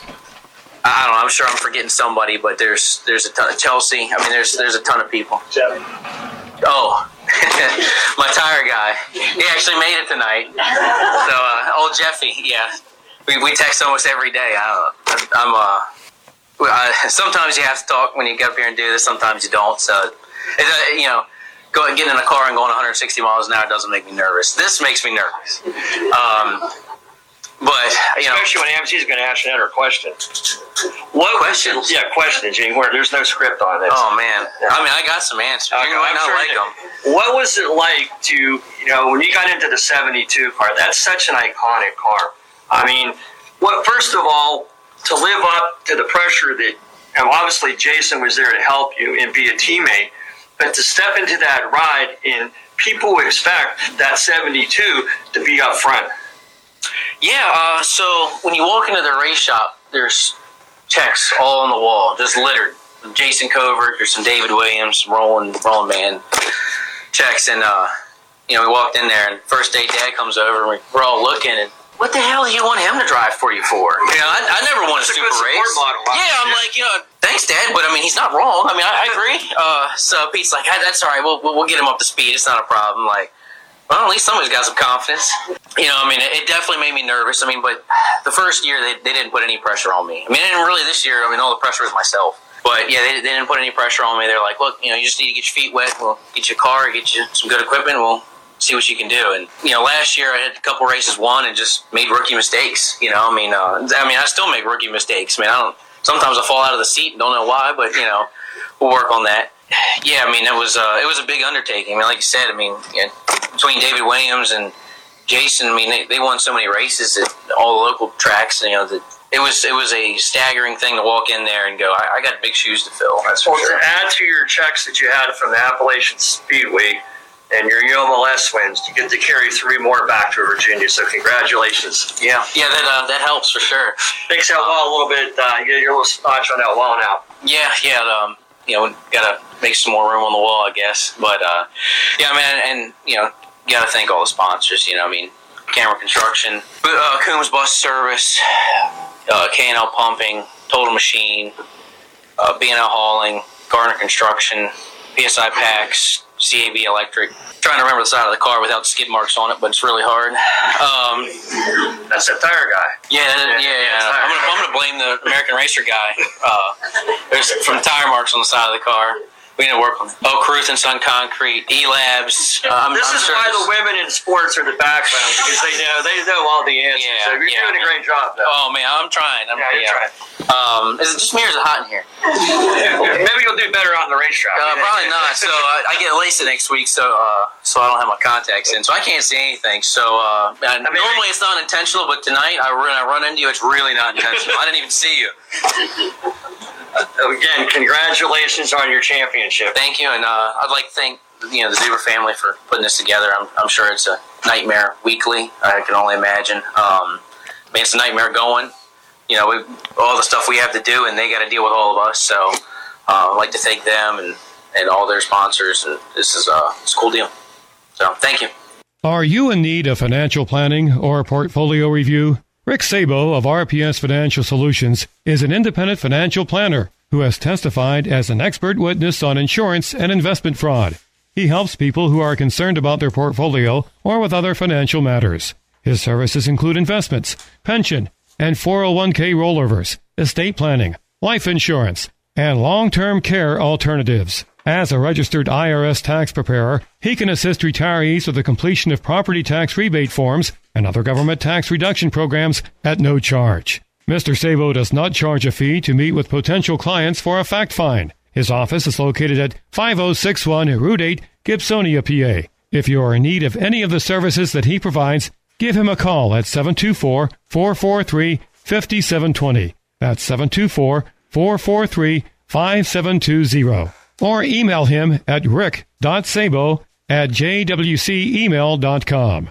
I don't know. I'm sure I'm forgetting somebody, but there's there's a ton of Chelsea. I mean, there's there's a ton of people. Jeff. Oh, [LAUGHS] my tire guy. He actually made it tonight. So, uh, old Jeffy. Yeah, we, we text almost every day. I, I'm uh, uh, sometimes you have to talk when you get up here and do this. Sometimes you don't. So, it, uh, you know, go getting in a car and going 160 miles an hour doesn't make me nervous. This makes me nervous. Um, but you know, especially when AMC's going to ask another question. What questions? yeah, questions. Gene, where there's no script on this. Oh man, I mean, I got some answers. Okay, you might not sure like them. What was it like to, you know, when you got into the 72 car? That's such an iconic car. I mean, what first of all, to live up to the pressure that, and obviously Jason was there to help you and be a teammate, but to step into that ride and people expect that 72 to be up front. Yeah, uh, so when you walk into the race shop, there's checks all on the wall, just littered. Jason Covert, there's some David Williams, some Roland, Roland Man checks, and uh, you know we walked in there, and first day Dad comes over, and we, we're all looking, and what the hell do you want him to drive for you for? You know, I, I never won a It's a super good race. model, yeah, I'm like, you know, thanks, Dad, but I mean, he's not wrong. I mean, I, I agree. Uh, so Pete's like, "Ah, that's all right. We'll, we'll we'll get him up to speed. It's not a problem. Like, well, at least somebody's got some confidence. You know, I mean, it, it definitely made me nervous. I mean, but the first year they, they didn't put any pressure on me. I mean, and really this year, I mean, all the pressure was myself. But yeah, they, they didn't put any pressure on me. They're like, look, you know, you just need to get your feet wet. We'll get you a car, get you some good equipment. We'll see what you can do. And you know, last year I had a couple races won and just made rookie mistakes. You know, I mean, uh, I mean, I still make rookie mistakes. I mean, I don't. Sometimes I fall out of the seat and don't know why, but you know, we'll work on that. Yeah, I mean, it was uh, it was a big undertaking. I mean, like you said, I mean, between David Williams and Jason, I mean, they, they won so many races at all the local tracks. You know, that it was it was a staggering thing to walk in there and go, I, I got big shoes to fill. That's for Well, sure. to add to your checks that you had from the Appalachian Speedway and your ULMS wins, you get to carry three more back to Virginia. So congratulations. Yeah, yeah, that uh, that helps for sure. Makes that wall a little bit. Uh, you get your little spot on that wall now. Yeah, yeah. Um, you know, gotta make some more room on the wall, I guess. But uh, yeah, man, and you know, gotta thank all the sponsors. You know, I mean, Camera Construction, uh, Coombs Bus Service, uh, K&L Pumping, Total Machine, uh, B&L Hauling, Garner Construction, PSI Packs, CAB Electric. trying to remember the side of the car without skid marks on it, but it's really hard. Um, That's the tire guy. yeah, yeah, yeah. I'm gonna, I'm gonna blame the American Racer guy. Uh, there's from tire marks on the side of the car. We need to work on it. Oh, Cruth and Sun Concrete, E Labs. Uh, I'm, this I'm is sure why this- the women in sports are the backbone because they know they know all the answers. Yeah, so you're yeah. doing a great job, though. Oh man, I'm trying. I'm, Yeah, you're trying. Um, is it just me or is it hot in here? [LAUGHS] Maybe you'll do better on the racetrack. Uh, probably not. So I, I get LASIK next week, so uh, so I don't have my contacts in, so I can't see anything. So uh, and normally it's not intentional, but tonight I run I run into you. It's really not intentional. I didn't even see you. Again, congratulations on your championship. Thank you, and uh, I'd like to thank you know the Zuver family for putting this together. I'm, I'm sure it's a nightmare weekly. I can only imagine. Um, I mean, it's a nightmare going. You know, we, all the stuff we have to do, and they got to deal with all of us. So uh, I'd like to thank them and, and all their sponsors. And this is uh, it's a cool deal. So thank you. Are you in need of financial planning or portfolio review? Rick Sabo of RPS Financial Solutions is an independent financial planner who has testified as an expert witness on insurance and investment fraud. He helps people who are concerned about their portfolio or with other financial matters. His services include investments, pension, and 401k rollovers, estate planning, life insurance, and long-term care alternatives. As a registered IRS tax preparer, he can assist retirees with the completion of property tax rebate forms and other government tax reduction programs at no charge. Mr. Sabo does not charge a fee to meet with potential clients for a fact find. His office is located at 5061 Route 8, Gibsonia, PA. If you are in need of any of the services that he provides, give him a call at 724 443 5720. That's 724 443 5720. Or email him at rick.sabo at jwcemail.com.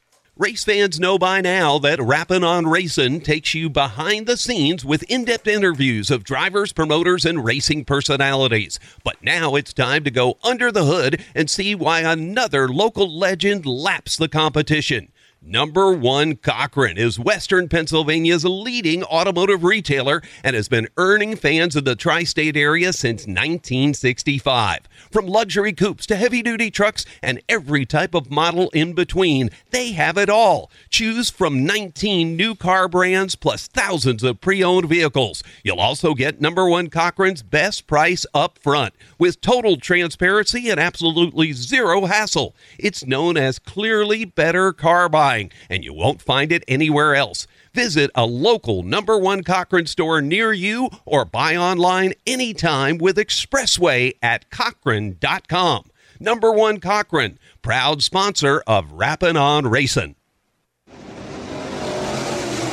Race fans know by now that Rappin' on Racing takes you behind the scenes with in depth interviews of drivers, promoters, and racing personalities. But now it's time to go under the hood and see why another local legend laps the competition. Number one Cochran is Western Pennsylvania's leading automotive retailer and has been earning fans of the tri state area since 1965. From luxury coupes to heavy duty trucks and every type of model in between, they have it all. Choose from 19 new car brands plus thousands of pre owned vehicles. You'll also get number one Cochran's best price up front with total transparency and absolutely zero hassle. It's known as Clearly Better Car Buying buying, and you won't find it anywhere else. Visit a local number one Cochran store near you or buy online anytime with Expressway at Cochran.com. Number one Cochran, proud sponsor of Rappin' on Racing.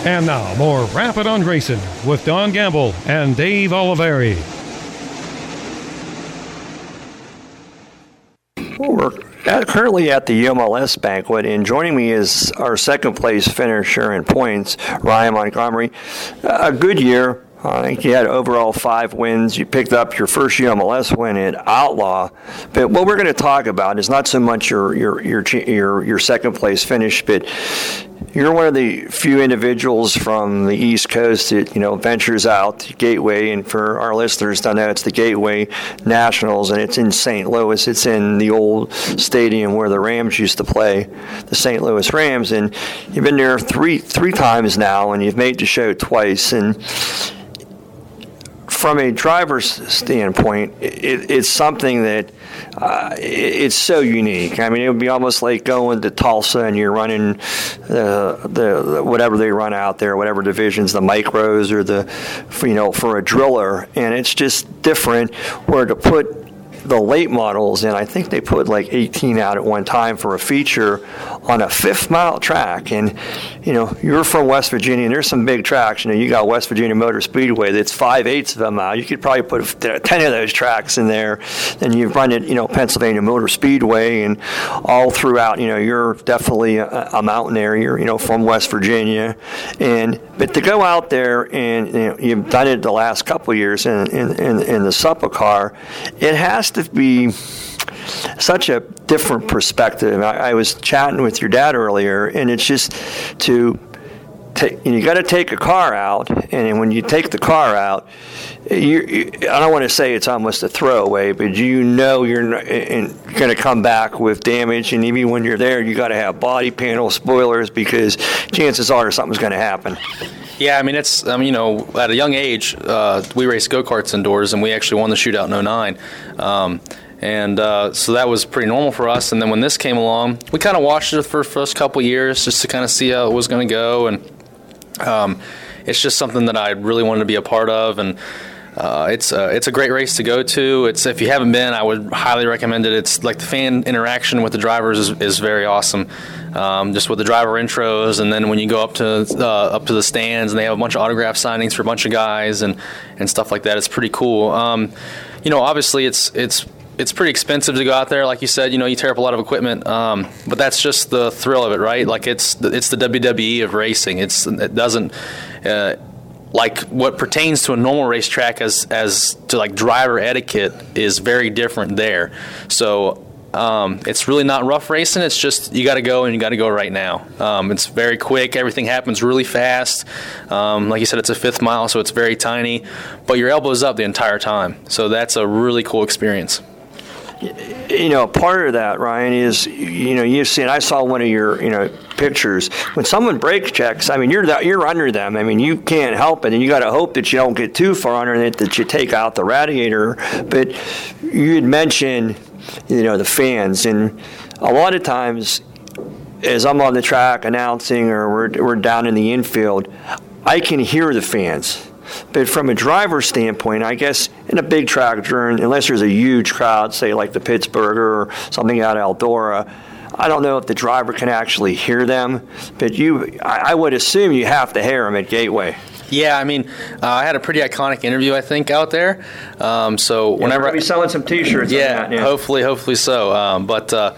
And now, more Rappin' on Racing with Don Gamble and Dave Olivieri. We're Uh, currently at the ULMS banquet, and joining me is our second place finisher in points, Ryan Montgomery. Uh, a good year. I think you had overall five wins. You picked up your first ULMS win at Outlaw. But what we're going to talk about is not so much your your your your, your second place finish, but you're one of the few individuals from the East Coast that you know ventures out to Gateway, and for our listeners, don't know it's the Gateway Nationals, and it's in St. Louis. It's in the old stadium where the Rams used to play, the St. Louis Rams, and you've been there three three times now, and you've made the show twice, and from a driver's standpoint, it, it's something that uh, it's so unique. I mean, it would be almost like going to Tulsa and you're running uh, the, the whatever they run out there, whatever divisions, the micros or the you know for a driller, and it's just different. Where to put the late models, and I think they put like 18 out at one time for a feature on a fifth mile track. And you know, you're from West Virginia, and there's some big tracks. You know, you got West Virginia Motor Speedway that's five eighths of a mile. You could probably put uh, 10 of those tracks in there. Then you run it, you know, Pennsylvania Motor Speedway, and all throughout. You know, you're definitely a, a mountaineer. You're you know from West Virginia, and but to go out there and you know, you've done it the last couple years in in, in, in the Suppa car, it has to be such a different perspective. I, I, was chatting with your dad earlier, and it's just to take. You got to take a car out, and when you take the car out, you, you, I don't want to say it's almost a throwaway, but you know you're going to come back with damage, and even when you're there, you got to have body panel spoilers because chances are something's going to happen. Yeah, I mean it's um, you know at a young age uh, we raced go karts indoors and we actually won the shootout in 09. Um, and uh, so that was pretty normal for us. And then when this came along, we kind of watched it for the first couple years just to kind of see how it was going to go. And um, it's just something that I really wanted to be a part of. And uh, it's a, it's a great race to go to. It's if you haven't been, I would highly recommend it. It's like the fan interaction with the drivers is, is very awesome. Um, just with the driver intros, and then when you go up to uh, up to the stands, and they have a bunch of autograph signings for a bunch of guys and and stuff like that. It's pretty cool. Um, you know, obviously it's it's it's pretty expensive to go out there. Like you said, you know, you tear up a lot of equipment, um, but that's just the thrill of it, right? Like it's it's the WWE of racing. It's it doesn't. Uh, like what pertains to a normal racetrack as as to like driver etiquette is very different there. So um, it's really not rough racing. It's just you got to go and you got to go right now. Um, it's very quick. Everything happens really fast. Um, like you said, it's a fifth mile, so it's very tiny, but your elbow's up the entire time. So that's a really cool experience you know, part of that, Ryan, is you know you've seen. I saw one of your you know pictures when someone brake checks. I mean, you're that you're under them. I mean, you can't help it, and you got to hope that you don't get too far under it that you take out the radiator. But you had mentioned, you know, the fans, and a lot of times, as I'm on the track announcing or we're we're down in the infield, I can hear the fans but from a driver standpoint, I guess in a big tractor, unless there's a huge crowd, say like the Pittsburgh or something out of Eldora, I don't know if the driver can actually hear them. But you, I would assume you have to hear them at Gateway. Yeah, I mean, uh, I had a pretty iconic interview, I think, out there. Um, so yeah, whenever I be selling some T-shirts, yeah, that, yeah, hopefully, hopefully so. Um, but uh,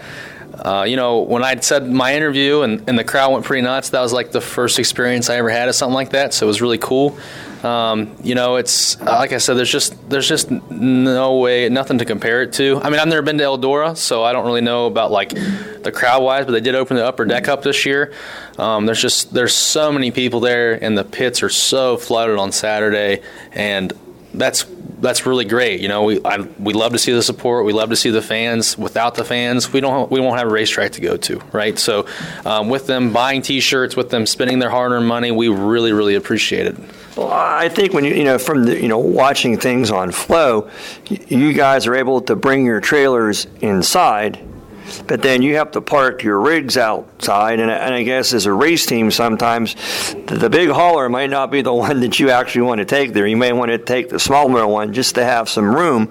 uh, you know, when I said my interview and, and the crowd went pretty nuts, that was like the first experience I ever had of something like that. So it was really cool. Um, you know, it's like I said, there's just there's just no way, nothing to compare it to. I mean, I've never been to Eldora, so I don't really know about like the crowd wise, but they did open the upper deck up this year. Um, there's just there's so many people there, and the pits are so flooded on Saturday, and that's that's really great. You know, we I, we love to see the support. We love to see the fans. Without the fans, we don't we won't have a racetrack to go to, right? So, um, with them buying T-shirts, with them spending their hard-earned money, we really really appreciate it. Well, I think when you you know from the you know watching things on Flo, you guys are able to bring your trailers inside but then you have to park your rigs outside. And, and I guess as a race team, sometimes the big hauler might not be the [LAUGHS] one that you actually want to take there. You may want to take the smaller one just to have some room.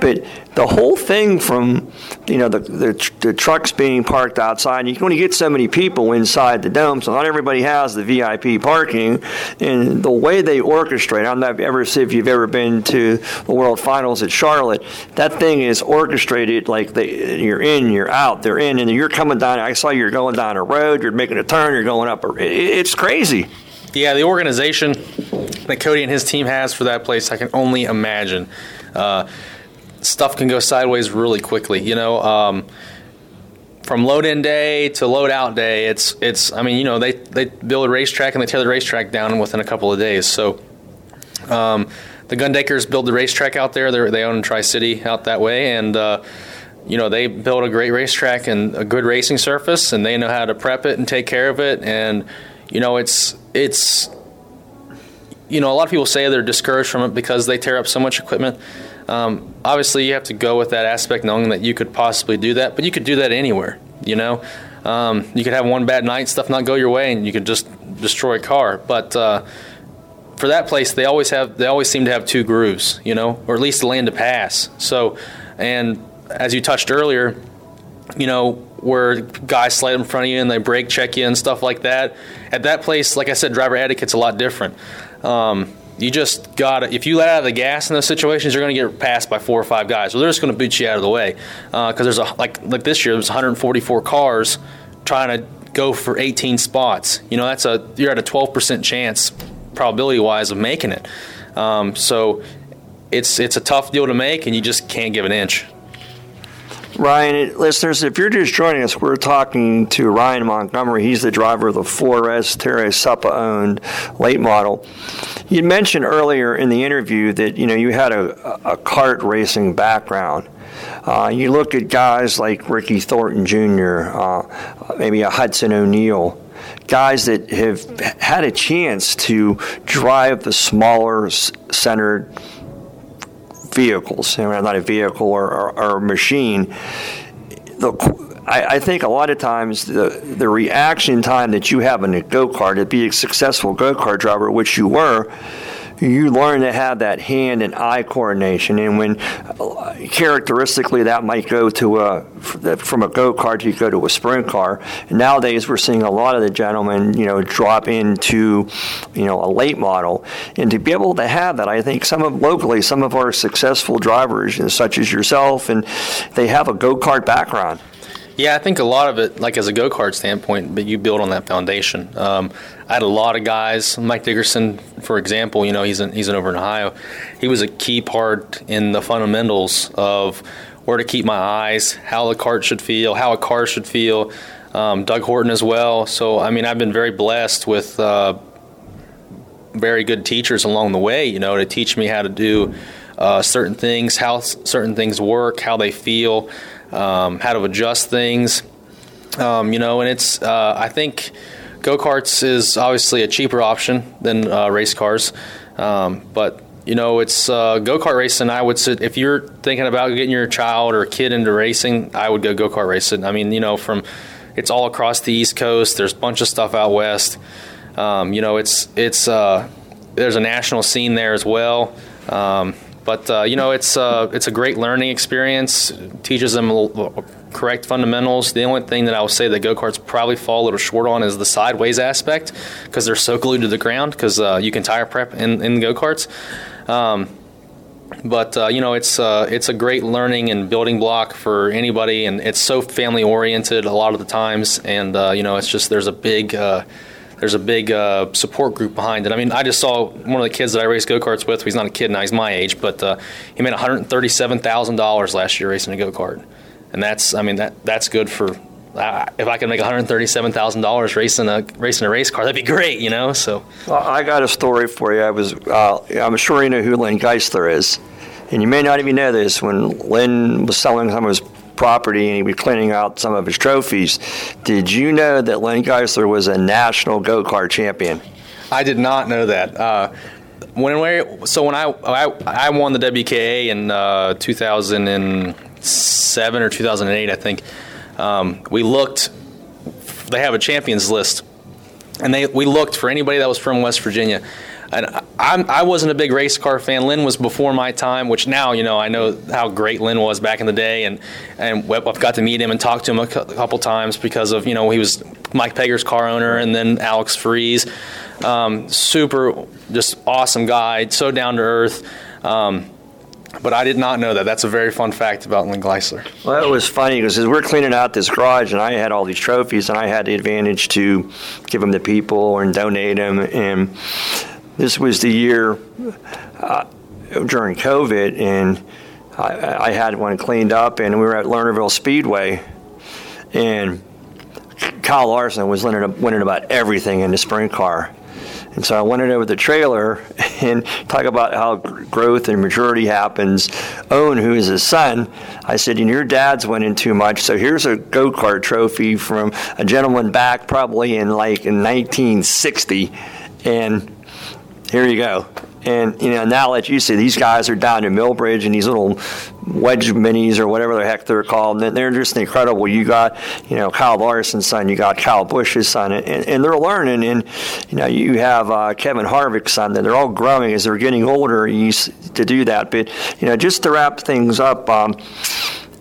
But the whole thing from you know the, the, the trucks being parked outside, you can only get so many people inside the dome, so not everybody has the VIP parking. And the way they orchestrate, I don't know ever see if you've ever been to the World Finals at Charlotte. That thing is orchestrated like they, you're in, you're out, they're in, and you're coming down. I saw you're going down a road, you're making a turn, you're going up. It's crazy. Yeah, the organization that Cody and his team has for that place, I can only imagine. Uh, stuff can go sideways really quickly. You know, um, from load in day to load out day, it's it's. I mean, you know, they they build a racetrack and they tear the racetrack down within a couple of days. So. Um, the Gundakers build the racetrack out there. They're, they own Tri City out that way, and uh, you know they build a great racetrack and a good racing surface, and they know how to prep it and take care of it. And you know it's it's you know a lot of people say they're discouraged from it because they tear up so much equipment. Um, obviously, you have to go with that aspect, knowing that you could possibly do that, but you could do that anywhere. You know, um, you could have one bad night, stuff not go your way, and you could just destroy a car. But uh, for that place, they always have they always seem to have two grooves, you know, or at least a lane to pass. So, and as you touched earlier, you know, where guys slide in front of you and they brake check you and stuff like that. At that place, like I said, driver etiquette's a lot different. Um, you just got to, if you let out of the gas in those situations, you're going to get passed by four or five guys. Well, they're just going to boot you out of the way because uh, there's a like like this year there's 144 cars trying to go for 18 spots. You know that's a you're at a 12% chance probability wise of making it. Um, so it's it's a tough deal to make, and you just can't give an inch. Ryan, listeners, if you're just joining us, we're talking to Ryan Montgomery. He's the driver of the Flores Terry Suppa owned late model. You mentioned earlier in the interview that you know you had a, a kart racing background. Uh, you look at guys like Ricky Thornton Jr., uh, maybe a Hudson O'Neal, guys that have had a chance to drive the smaller centered vehicles, not a vehicle or, or, or a machine. The, I, I, think a lot of times the, the reaction time that you have in a go kart to be a successful go kart driver, which you were, you learn to have that hand and eye coordination. And when uh, characteristically that might go to a from a go kart you go to a sprint car. Nowadays we're seeing a lot of the gentlemen you know drop into you know a late model, and to be able to have that, I think some of locally some of our successful drivers, you know, such as yourself, and they have a go kart background. Yeah, I think a lot of it, like as a go kart standpoint, but you build on that foundation. Um, I had a lot of guys. Mike Dickerson, for example, you know he's in, he's in over in Ohio. He was a key part in the fundamentals of where to keep my eyes, how the cart should feel, how a car should feel. Um, Doug Horton as well. So I mean, I've been very blessed with uh, very good teachers along the way. You know, to teach me how to do uh, certain things, how certain things work, how they feel um, how to adjust things. Um, you know, and it's uh, I think go karts is obviously a cheaper option than uh, race cars, um, but you know it's uh, go kart racing. I would say if you're thinking about getting your child or kid into racing, I would go go kart racing. I mean, you know, from it's all across the East Coast. There's a bunch of stuff out west. Um, you know, it's it's uh, there's a national scene there as well. Um, but uh, you know, it's uh, it's a great learning experience. Teaches them correct fundamentals. The only thing that I would say that go karts probably fall a little short on is the sideways aspect because they're so glued to the ground. Because uh, you can tire prep in, in go karts. Um, but uh, you know it's uh, it's a great learning and building block for anybody, and it's so family oriented a lot of the times, and uh, you know it's just there's a big uh, there's a big uh, support group behind it. I mean, I just saw one of the kids that I race go karts with. He's not a kid now; he's my age, but uh, he made one hundred thirty-seven thousand dollars last year racing a go kart, and that's I mean that that's good for. Uh, if I could make one hundred thirty-seven thousand dollars racing a racing a race car, that'd be great, you know. So, well, I got a story for you. I was, uh, I'm sure you know who Lynn Geisler is, and you may not even know this. When Lynn was selling some of his property and he was cleaning out some of his trophies. Did you know that Lynn Geisler was a national go kart champion? I did not know that. Uh, when we, so when I, I, I won the WKA in uh, 2007 or 2008, I think. Um, we looked. They have a champions list, and they we looked for anybody that was from West Virginia and I'm, I wasn't a big race car fan. Lynn was before my time, which now you know I know how great Lynn was back in the day, and and I've got to meet him and talk to him a couple times because of you know he was Mike Pegher's car owner, and then Alex Ferree, um, super just awesome guy, so down to earth. Um, but I did not know that. That's a very fun fact about Len Geisler. Well, it was funny because we're cleaning out this garage, and I had all these trophies, and I had the advantage to give them to people and donate them, and this was the year uh, during COVID, and I, I, had one cleaned up, and we were at Lernerville Speedway, and Kyle Larson was winning, winning about everything in the sprint car. And so I went over the trailer [LAUGHS] and talk about how growth and maturity happens. Owen, who is his son, I said, you know, your dad's winning too much. So here's a go kart trophy from a gentleman back probably in like in 1960. And here you go. And you know now that you see these guys are down in Millbridge and these little wedge minis or whatever the heck they're called, and they're just incredible. You got you know Kyle Larson's son, you got Kyle Busch's son, and, and they're learning. And you know you have uh, Kevin Harvick's son, that they're all growing as they're getting older You to do that. But you know just to wrap things up. Um,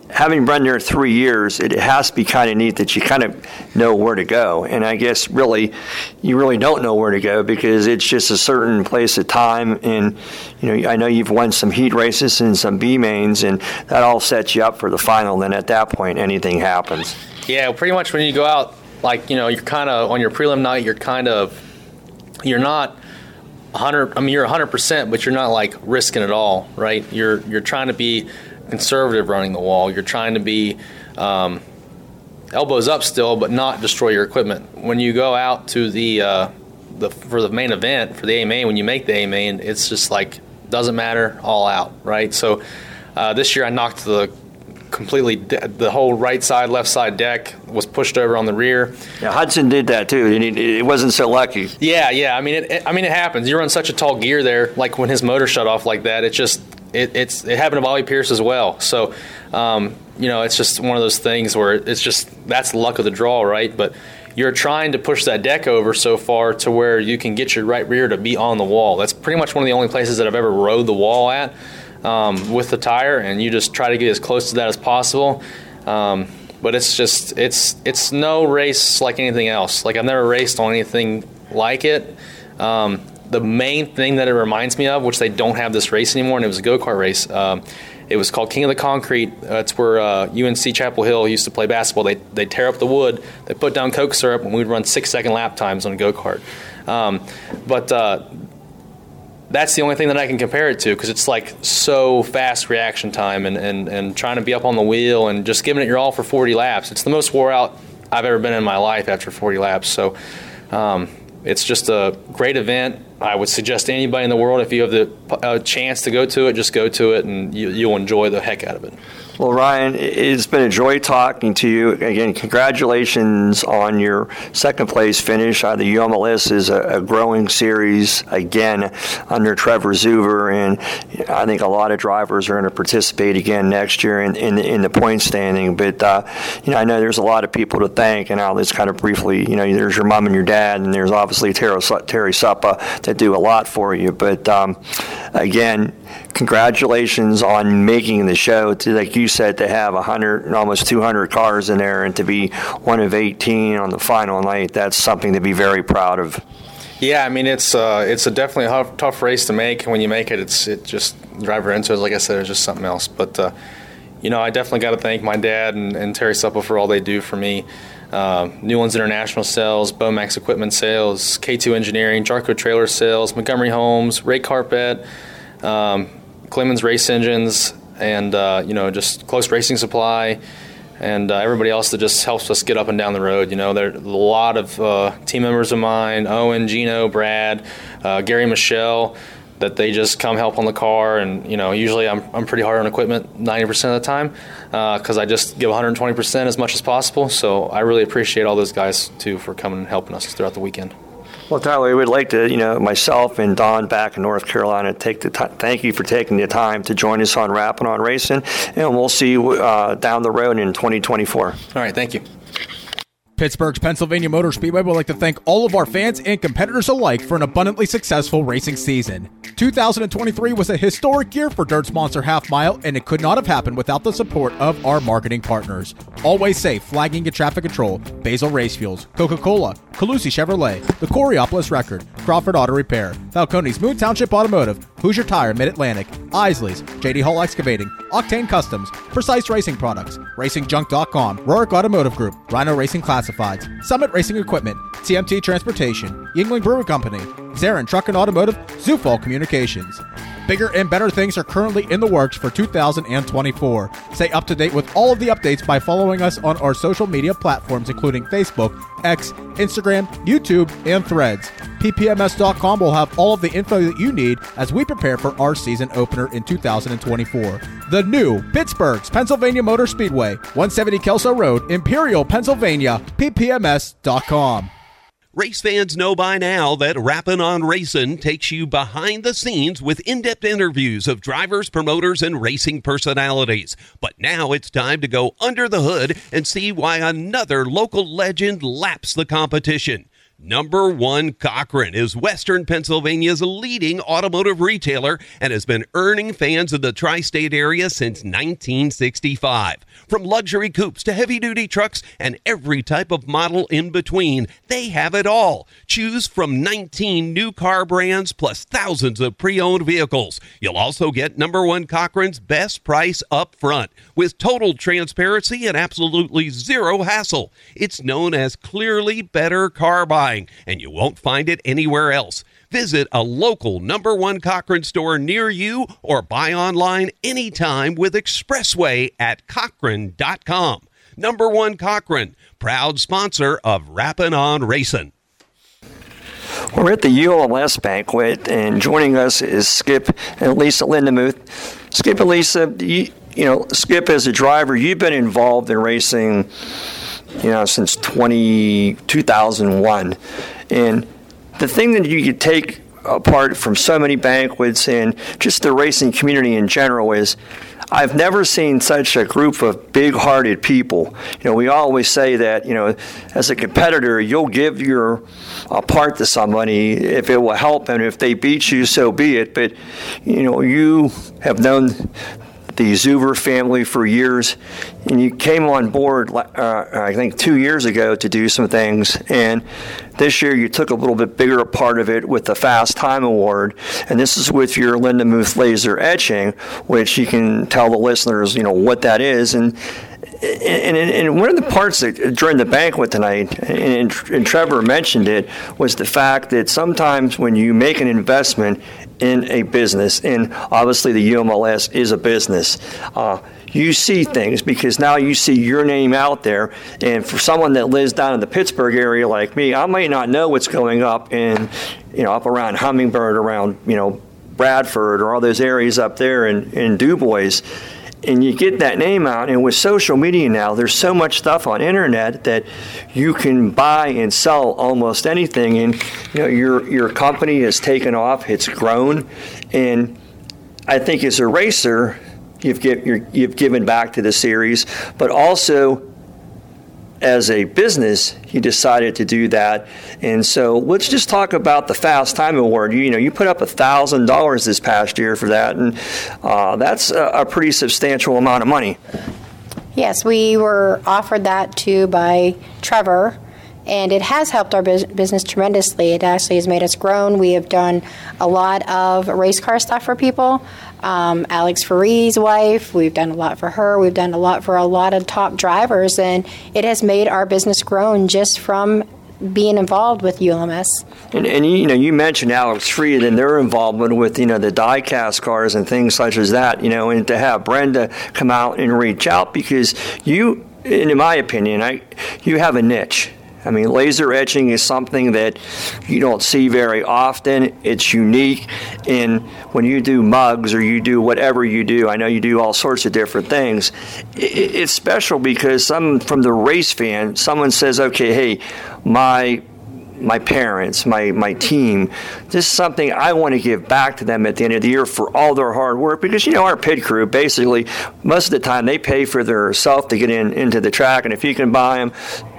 having run there three years, it has to be kind of neat that you kind of know where to go. And I guess really, you really don't know where to go because it's just a certain place of time. And you know, I know you've won some heat races and some B mains, and that all sets you up for the final. Then at that point, anything happens. Yeah, pretty much when you go out, like you know, you're kind of on your prelim night, you're kind of, you're not. 100 I mean you're 100% but you're not like risking it all right you're you're trying to be conservative running the wall. You're trying to be um, elbows up still, but not destroy your equipment. When you go out to the, uh, the for the main event for the A main, when you make the A main, it's just like doesn't matter, all out, right? So uh, this year I knocked the completely de- the whole right side, left side deck was pushed over on the rear. Yeah, Hudson did that too. and it wasn't so lucky. Yeah, yeah. I mean, it, it, I mean, it happens. You run such a tall gear there, like when his motor shut off like that. It just it, it's it happened to Bobby Pierce as well. So, um, you know, it's just one of those things where it's just that's luck of the draw, right? But you're trying to push that deck over so far to where you can get your right rear to be on the wall. That's pretty much one of the only places that I've ever rode the wall at um, with the tire, and you just try to get as close to that as possible. Um, but it's just it's it's no race like anything else. Like I've never raced on anything like it. Um, the main thing that it reminds me of, which they don't have this race anymore, and it was a go kart race. Um, it was called King of the Concrete. That's where uh, UNC Chapel Hill used to play basketball. They they tear up the wood, they put down Coke syrup, and we'd run six second lap times on a go kart. Um, but uh, that's the only thing that I can compare it to because it's like so fast reaction time and, and, and trying to be up on the wheel and just giving it your all for 40 laps. It's the most wore out I've ever been in my life after 40 laps. So um, it's just a great event. I would suggest anybody in the world, if you have the uh, chance to go to it, just go to it and you, you'll enjoy the heck out of it. Well, Ryan, it's been a joy talking to you. Again, congratulations on your second place finish. Uh, the ULMS is a, a, growing series again under Trevor Zuver, and I think a lot of drivers are going to participate again next year in, in, in the point standing. But, uh, you know, I know there's a lot of people to thank, and I'll just kind of briefly, you know, there's your mom and your dad, and there's obviously Terry, Terry Suppa that do a lot for you. But, um, again, congratulations on making the show. To, like you said, to have 100, almost 200 cars in there and to be one of 18 on the final night, that's something to be very proud of. Yeah, I mean it's uh, it's a definitely a tough, race to make. And when you make it, it's it just driver into it. Like I said, it's just something else. But uh, you know, I definitely got to thank my dad and, and Terry Suppa for all they do for me. Uh, Newlands International Sales, Bomax Equipment Sales, K2 Engineering, Jarco Trailer Sales, Montgomery Homes, Ray Carpet, um, Clemens Race Engines, and uh, you know just Close Racing Supply, and uh, everybody else that just helps us get up and down the road. You know, there are a lot of uh, team members of mine: Owen, Gino, Brad, uh, Gary, Michelle that they just come help on the car. And you know, usually I'm I'm pretty hard on equipment 90% of the time because uh, I just give 120% as much as possible. So I really appreciate all those guys too for coming and helping us throughout the weekend. Well, Tyler, we would like to, you know, myself and Don back in North Carolina, take the t- thank you for taking the time to join us on Rappin' on Racing, and we'll see you uh, down the road in 2024. All right, thank you. Pittsburgh's Pennsylvania Motor Speedway would like to thank all of our fans and competitors alike for an abundantly successful racing season. 2023 was a historic year for Dirt Monster Half Mile, and it could not have happened without the support of our marketing partners. Always Safe, Flagging and Traffic Control, Basil Race Fuels, Coca Cola, Colussy Chevrolet, the Coraopolis Record, Crawford Auto Repair, Falcone's Moon Township Automotive, Hoosier Tire Mid Atlantic, Isaly's, JD Hall Excavating, Octane Customs, Precise Racing Products, RacingJunk.com, Rorick Automotive Group, Rhino Racing Classifieds, Summit Racing Equipment, TMT Transportation, Yuengling Brewing Company, Zarin Truck and Automotive, Zufall Communications. Bigger and better things are currently in the works for 2024. Stay up to date with all of the updates by following us on our social media platforms, including Facebook, X, Instagram, YouTube, and Threads. PPMS.com will have all of the info that you need as we prepare for our season opener in 2024. The new Pittsburgh's Pennsylvania Motor Speedway, 170 Kelso Road, Imperial, Pennsylvania. PPMS.com. Race fans know by now that Rappin' on Racing takes you behind the scenes with in depth interviews of drivers, promoters, and racing personalities. But now it's time to go under the hood and see why another local legend laps the competition. Number one Cochran is Western Pennsylvania's leading automotive retailer and has been earning fans of the tri state area since 1965. From luxury coupes to heavy duty trucks and every type of model in between, they have it all. Choose from 19 new car brands plus thousands of pre owned vehicles. You'll also get number one Cochran's best price up front with total transparency and absolutely zero hassle. It's known as Clearly Better Car Buying buying, and you won't find it anywhere else. Visit a local number one Cochran store near you or buy online anytime with Expressway at Cochran.com. Number one Cochran, proud sponsor of Rappin' on Racing. We're at the ULS banquet, and joining us is Skip and Lisa Lindenmuth. Skip and Lisa, you, you know, Skip, as a driver, you've been involved in racing you know, since 20, 2001. And the thing that you could take apart from so many banquets and just the racing community in general is I've never seen such a group of big-hearted people. You know, we always say that, you know, as a competitor, you'll give your uh, part to somebody if it will help and If they beat you, so be it. But, you know, you have known the Zuver family for years, and you came on board, uh, I think, two years ago to do some things. And this year you took a little bit bigger part of it with the Fast Time Award, and this is with your Lindenmuth laser etching, which you can tell the listeners, you know, what that is. And and, and, one of the parts that during the banquet tonight, and, and, Trevor mentioned it, was the fact that sometimes when you make an investment in a business, and obviously the ULMS is a business. Uh, you see things because now you see your name out there. And for someone that lives down in the Pittsburgh area like me, I might not know what's going up in, you know, up around Hummingbird, around, you know, Bradford or all those areas up there in, in DuBois and you get that name out and with social media now there's so much stuff on internet that you can buy and sell almost anything and you know your your company has taken off it's grown and i think as a racer you've you've given back to the series but also as a business, he decided to do that. And so let's just talk about the Fast Time Award. You, you know, you put up thousand dollars this past year for that, and uh, that's a, a pretty substantial amount of money. Yes, we were offered that too by Trevor, and it has helped our business tremendously. It actually has made us grown. We have done a lot of race car stuff for people. Um, Alex Ferree's wife, we've done a lot for her. We've done a lot for a lot of top drivers, and it has made our business grown just from being involved with ULMS. And, and you know, you mentioned Alex Freed and their involvement with you know the diecast cars and things such as that. You know, and to have Brenda come out and reach out because you, in my opinion, I you have a niche. I mean, laser etching is something that you don't see very often. It's unique. And when you do mugs or you do whatever you do, I know you do all sorts of different things. It's special because some from the race fan, someone says, okay, hey, my my parents, my, my team. This is something I want to give back to them at the end of the year for all their hard work because you know our pit crew basically most of the time they pay for their self to get in into the track and if you can buy them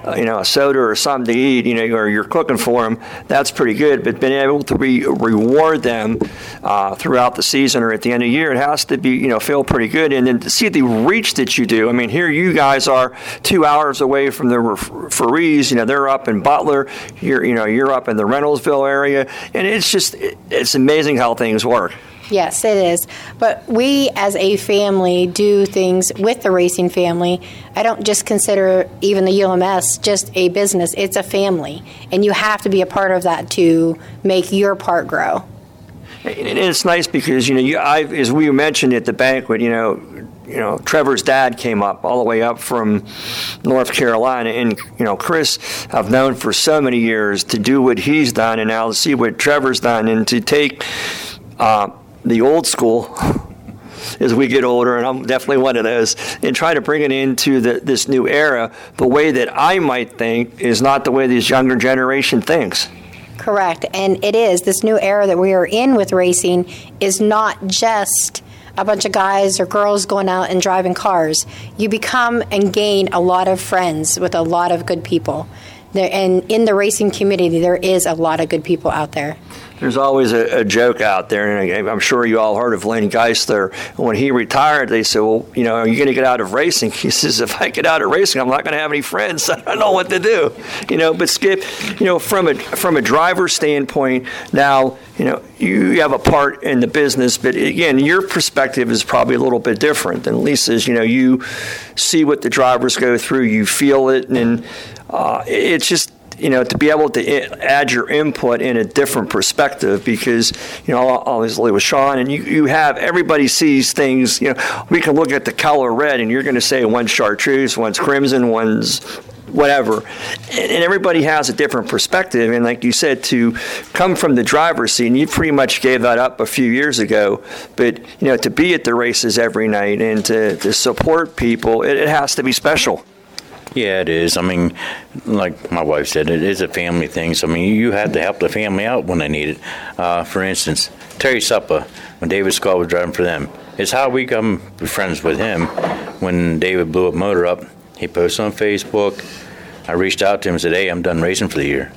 uh, you know a soda or something to eat you know or you're cooking for them that's pretty good. But being able to re- reward them uh, throughout the season or at the end of the year it has to be you know feel pretty good. And then to see the reach that you do I mean here you guys are two hours away from the Faries you know they're up in Butler you're you know you're up in the Reynoldsville area and it's just it's amazing how things work Yes, it is. But we as a family do things with the racing family. I don't just consider even the ULMS just a business, it's a family. And you have to be a part of that to make your part grow. And it's nice because, you know, you, as we mentioned at the banquet, you know, you know, Trevor's dad came up all the way up from North Carolina, and you know, Chris I've known for so many years to do what he's done, and now to see what Trevor's done, and to take uh, the old school [LAUGHS] as we get older, and I'm definitely one of those, and try to bring it into the, this new era the way that I might think is not the way this younger generation thinks. Correct. And it is. This new era that we are in with racing is not just a bunch of guys or girls going out and driving cars. You become and gain a lot of friends with a lot of good people. There, and in the racing community, there is a lot of good people out there there's always a, a, joke out there, and I'm sure you all heard of Len Geisler. When he retired, they said, "Well, you know, are you going to get out of racing?" [LAUGHS] He says, "If I get out of racing, I'm not going to have any friends. [LAUGHS] I don't know what to do." You know, but Skip, you know, from a from a driver standpoint, now you know you have a part in the business, but again, your perspective is probably a little bit different than Lisa's. You know, you see what the drivers go through, you feel it, and uh, it's just you know, to be able to add your input in a different perspective because, you know, obviously with Sean and you, you have everybody sees things, you know, we can look at the color red and you're going to say one's chartreuse, one's crimson, one's whatever. And, everybody has a different perspective. And like you said, to come from the driver's seat, and you pretty much gave that up a few years ago, but, you know, to be at the races every night and to, to support people, it, it has to be special. Yeah, it is. I mean, like my wife said, it is a family thing. So, I mean, you have to help the family out when they need it. Uh, for instance, Terry Suppa, when David Scott was driving for them, it's how we come friends with him. When David blew up motor up, he posted on Facebook. I reached out to him and said, Hey, I'm done racing for the year.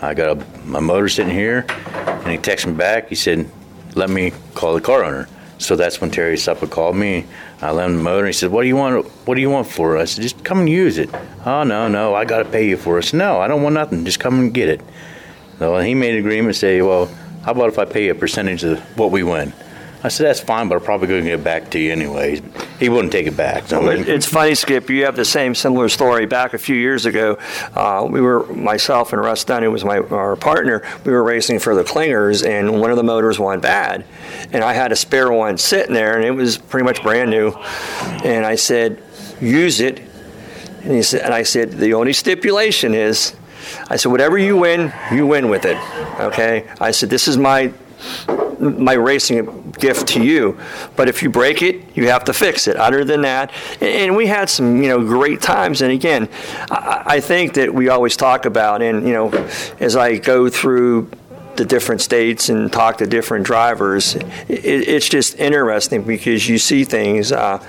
I got a, my motor sitting here. And he texted me back. He said, Let me call the car owner. So that's when Terry Suppa called me. I lent him the motor. He said, "What do you want? What do you want for it?" I said, "Just come and use it." Oh no, no, I got to pay you for it. no, I don't want nothing. Just come and get it. So he made an agreement. Say, "Well, how about if I pay you a percentage of what we win?" I said, that's fine, but I'm probably going to get back to you anyways. He wouldn't take it back. So it's funny, Skip. You have the same similar story. Back a few years ago, uh, we were myself and Russ Dunn, who was my our partner. We were racing for the Clingers, and one of the motors went bad, and I had a spare one sitting there, and it was pretty much brand new. And I said, use it. And he said, and I said, the only stipulation is, I said, whatever you win, you win with it. Okay. I said, this is my my racing gift to you. But if you break it, you have to fix it. Other than that, and we had some you know great times. And again, I think that we always talk about, and you know, as I go through to different states and talk to different drivers, it, it's just interesting because you see things. Uh,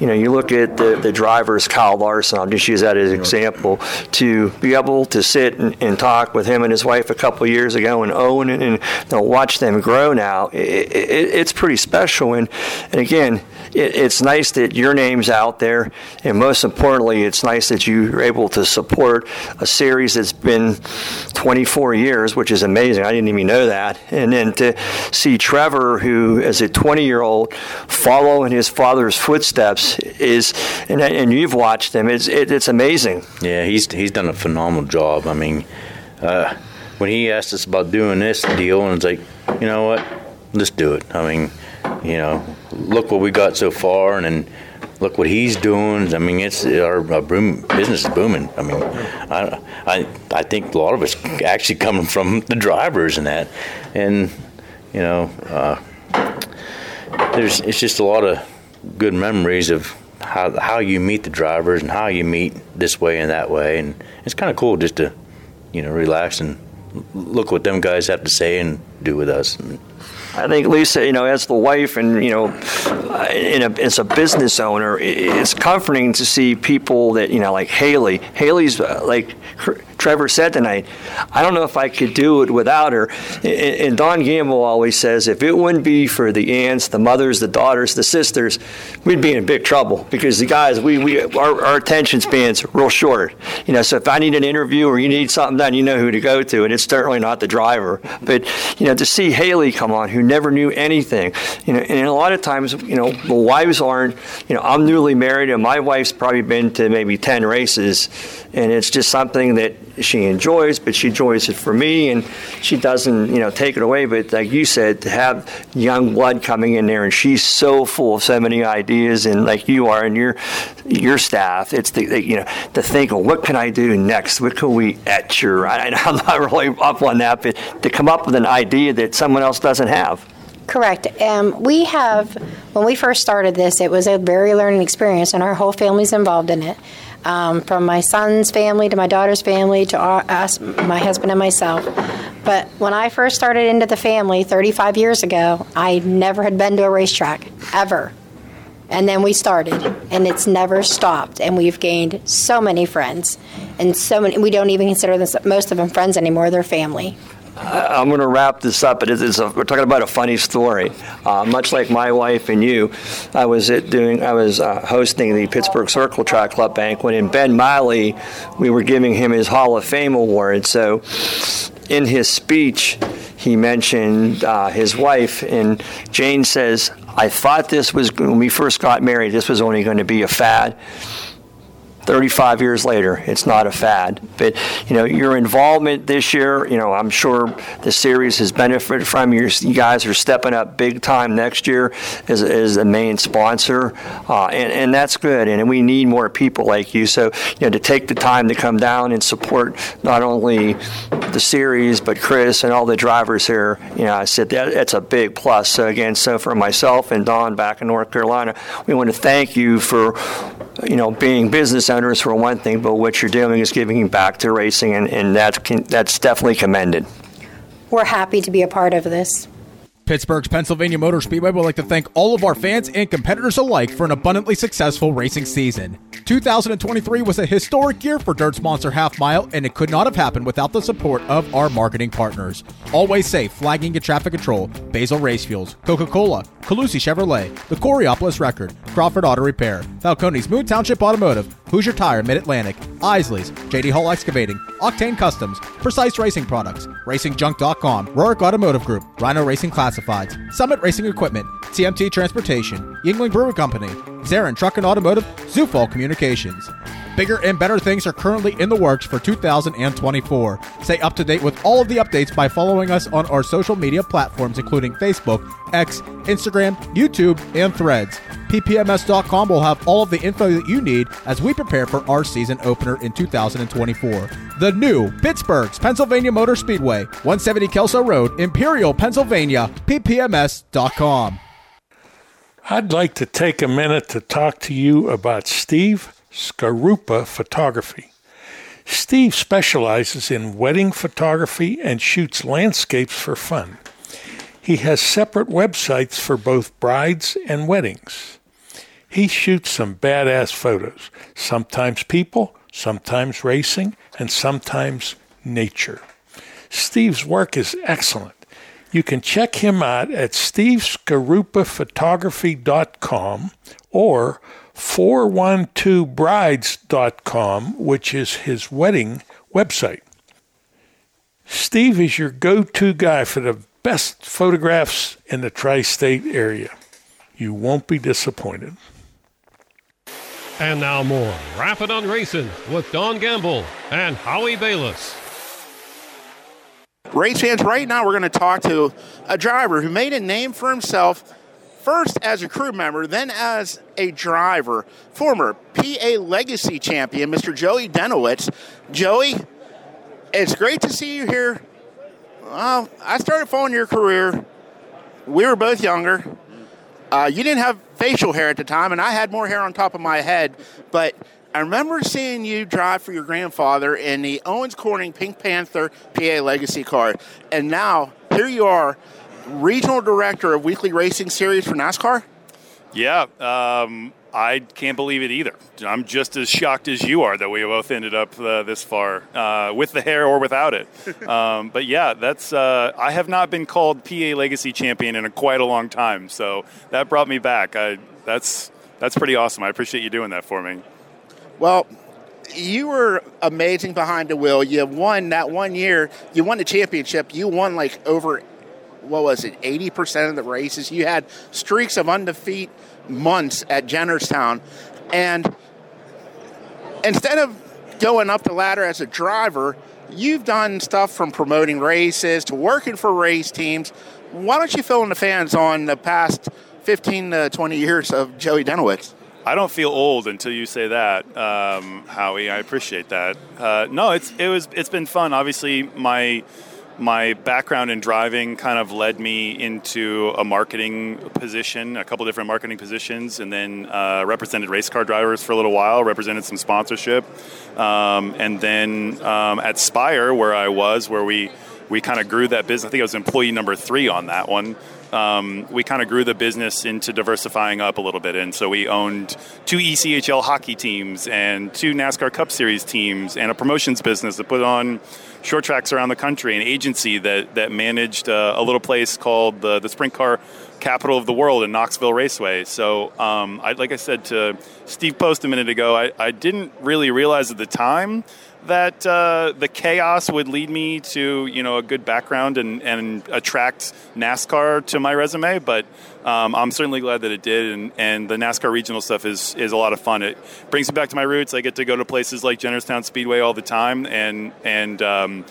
you know, you look at the, the drivers, Kyle Larson, I'll just use that as an example, to be able to sit and, and talk with him and his wife a couple years ago and Owen and, and you know, watch them grow now, it, it, it's pretty special. And, and again, it, it's nice that your name's out there, and most importantly, it's nice that you're able to support a series that's been 24 years, which is amazing. I didn't even know that. And then to see Trevor, who as a 20 year old, follow in his father's footsteps, is and, and you've watched him. It's it, it's amazing. Yeah, he's he's done a phenomenal job. I mean. Uh, when he asked us about doing this deal, and it's like, you know what, let's do it. I mean, you know, look what we got so far, and then look what he's doing. I mean, it's our, our boom, business is booming. I mean, I, I, I think a lot of it's actually coming from the drivers and that, and you know, uh, there's it's just a lot of good memories of how how you meet the drivers and how you meet this way and that way, and it's kind of cool just to you know relax and look what them guys have to say and do with us. I think Lisa, you know, as the wife and you know, a, as a business owner, it's comforting to see people that you know, like Haley. Haley's uh, like Trevor said tonight, I don't know if I could do it without her. And Don Gamble always says, if it wouldn't be for the aunts, the mothers, the daughters, the sisters, we'd be in big trouble because the guys, we, we our, our attention span's real short. You know, so if I need an interview or you need something done, you know who to go to, and it's certainly not the driver. But you know, to see Haley come on, who never knew anything, you know, and a lot of times, you know, the wives aren't. You know, I'm newly married, and my wife's probably been to maybe ten races, and it's just something that she enjoys, but she enjoys it for me, and she doesn't, you know, take it away. But like you said, to have young blood coming in there, and she's so full of so many ideas, and like you are, and your your staff, it's the, the you know to think, of what can I do next? What can we etch? Or I, know [LAUGHS] I'm not really up on that, but to come up with an idea that someone else doesn't have. Correct. Um, we have, when we first started this, it was a very learning experience, and our whole family's involved in it um, from my son's family to my daughter's family to our, us, my husband and myself. But when I first started into the family 35 years ago, I never had been to a racetrack, ever. And then we started, and it's never stopped. And we've gained so many friends, and so many. We don't even consider this, most of them friends anymore. They're family. I'm going to wrap this up. Is a, we're talking about a funny story. Uh, much like my wife and you, I was doing. I was uh, hosting the Pittsburgh Circle Track Club banquet, and Ben Miley, we were giving him his Hall of Fame award. So, in his speech, he mentioned uh, his wife, and Jane says, "I thought this was when we first got married. This was only going to be a fad." 35 years later, it's not a fad. But you know, your involvement this year, you know, I'm sure the series has benefited from. you you guys are stepping up big time next year as, as the main sponsor, uh, and, and that's good. And we need more people like you. So you know, to take the time to come down and support not only the series but Chris and all the drivers here, you know, I said that that's a big plus. So again, so for myself and Don back in North Carolina, we want to thank you for you know being business owners for one thing, but what you're doing is giving back to racing, and, and that's, that's definitely commended. We're happy to be a part of this. Pittsburgh's Pennsylvania Motor Speedway would like to thank all of our fans and competitors alike for an abundantly successful racing season. 2023 was a historic year for Dirt's Monster Half Mile, and it could not have happened without the support of our marketing partners. Always Safe, Flagging and Traffic Control, Basil Race Fuels, Coca Cola, Colussy Chevrolet, the Coraopolis Record, Crawford Auto Repair, Falcone's Moon Township Automotive, Hoosier Tire Mid Atlantic, Isaly's, JD Hall Excavating, Octane Customs, Precise Racing Products, RacingJunk.com, Rorick Automotive Group, Rhino Racing Classifieds, Summit Racing Equipment, TMT Transportation, Yuengling Brewery Company, Zarin Truck and Automotive, Zufall Communications. Bigger and better things are currently in the works for 2024. Stay up to date with all of the updates by following us on our social media platforms, including Facebook, X, Instagram, YouTube, and Threads. PPMS.com will have all of the info that you need as we prepare for our season opener in 2024. The new Pittsburgh's Pennsylvania Motor Speedway, 170 Kelso Road, Imperial, Pennsylvania, PPMS.com. I'd like to take a minute to talk to you about Steve Skarupa Photography. Steve specializes in wedding photography and shoots landscapes for fun. He has separate websites for both brides and weddings. He shoots some badass photos, sometimes people, sometimes racing, and sometimes nature. Steve's work is excellent. You can check him out at steveskarupaphotography.com or 412brides.com, which is his wedding website. Steve is your go to guy for the best photographs in the tri state area. You won't be disappointed. And now more Rappin' on Racing with Don Gamble and Howie Balis. Race fans, right now we're going to talk to a driver who made a name for himself first as a crew member, then as a driver. Former PA Legacy champion, Mr. Joey Denowitz. Joey, it's great to see you here. Well, I started following your career. We were both younger. Uh, you didn't have facial hair at the time, and I had more hair on top of my head. But I remember seeing you drive for your grandfather in the Owens Corning Pink Panther PA Legacy car. And now, here you are, regional director of Weekly Racing Series for NASCAR? Yeah, um, I can't believe it either. I'm just as shocked as you are that we both ended up uh, this far uh, with the hair or without it. [LAUGHS] Um, but yeah, that's uh, I have not been called PA Legacy Champion in a quite a long time, so that brought me back. I, that's that's pretty awesome. I appreciate you doing that for me. Well, you were amazing behind the wheel. You won that one year. You won the championship. You won like over what was it, 80% of the races. You had streaks of undefeated months at Jennerstown. And instead of going up the ladder as a driver, you've done stuff from promoting races to working for race teams. Why don't you fill in the fans on the past 15 to 20 years of Joey Denowitz? I don't feel old until you say that, um, Howie. I appreciate that. Uh, no, it's it was it's been fun. Obviously, my my background in driving kind of led me into a marketing position, a couple different marketing positions, and then uh, represented race car drivers for a little while, represented some sponsorship. Um, and then um, at Spire, where I was, where we, we kind of grew that business, I think I was employee number three on that one. Um, we kind of grew the business into diversifying up a little bit. And so we owned two ECHL hockey teams and two NASCAR Cup Series teams and a promotions business that put on short tracks around the country, an agency that, that managed uh, a little place called the, the Sprint Car Capital of the World in Knoxville Raceway. So, um, I, like I said to Steve Post a minute ago, I, I didn't really realize at the time that uh, the chaos would lead me to you know a good background and, and attract NASCAR to my resume, but um, I'm certainly glad that it did. And, and the NASCAR regional stuff is is a lot of fun. It brings me back to my roots. I get to go to places like Jennerstown Speedway all the time, and and um,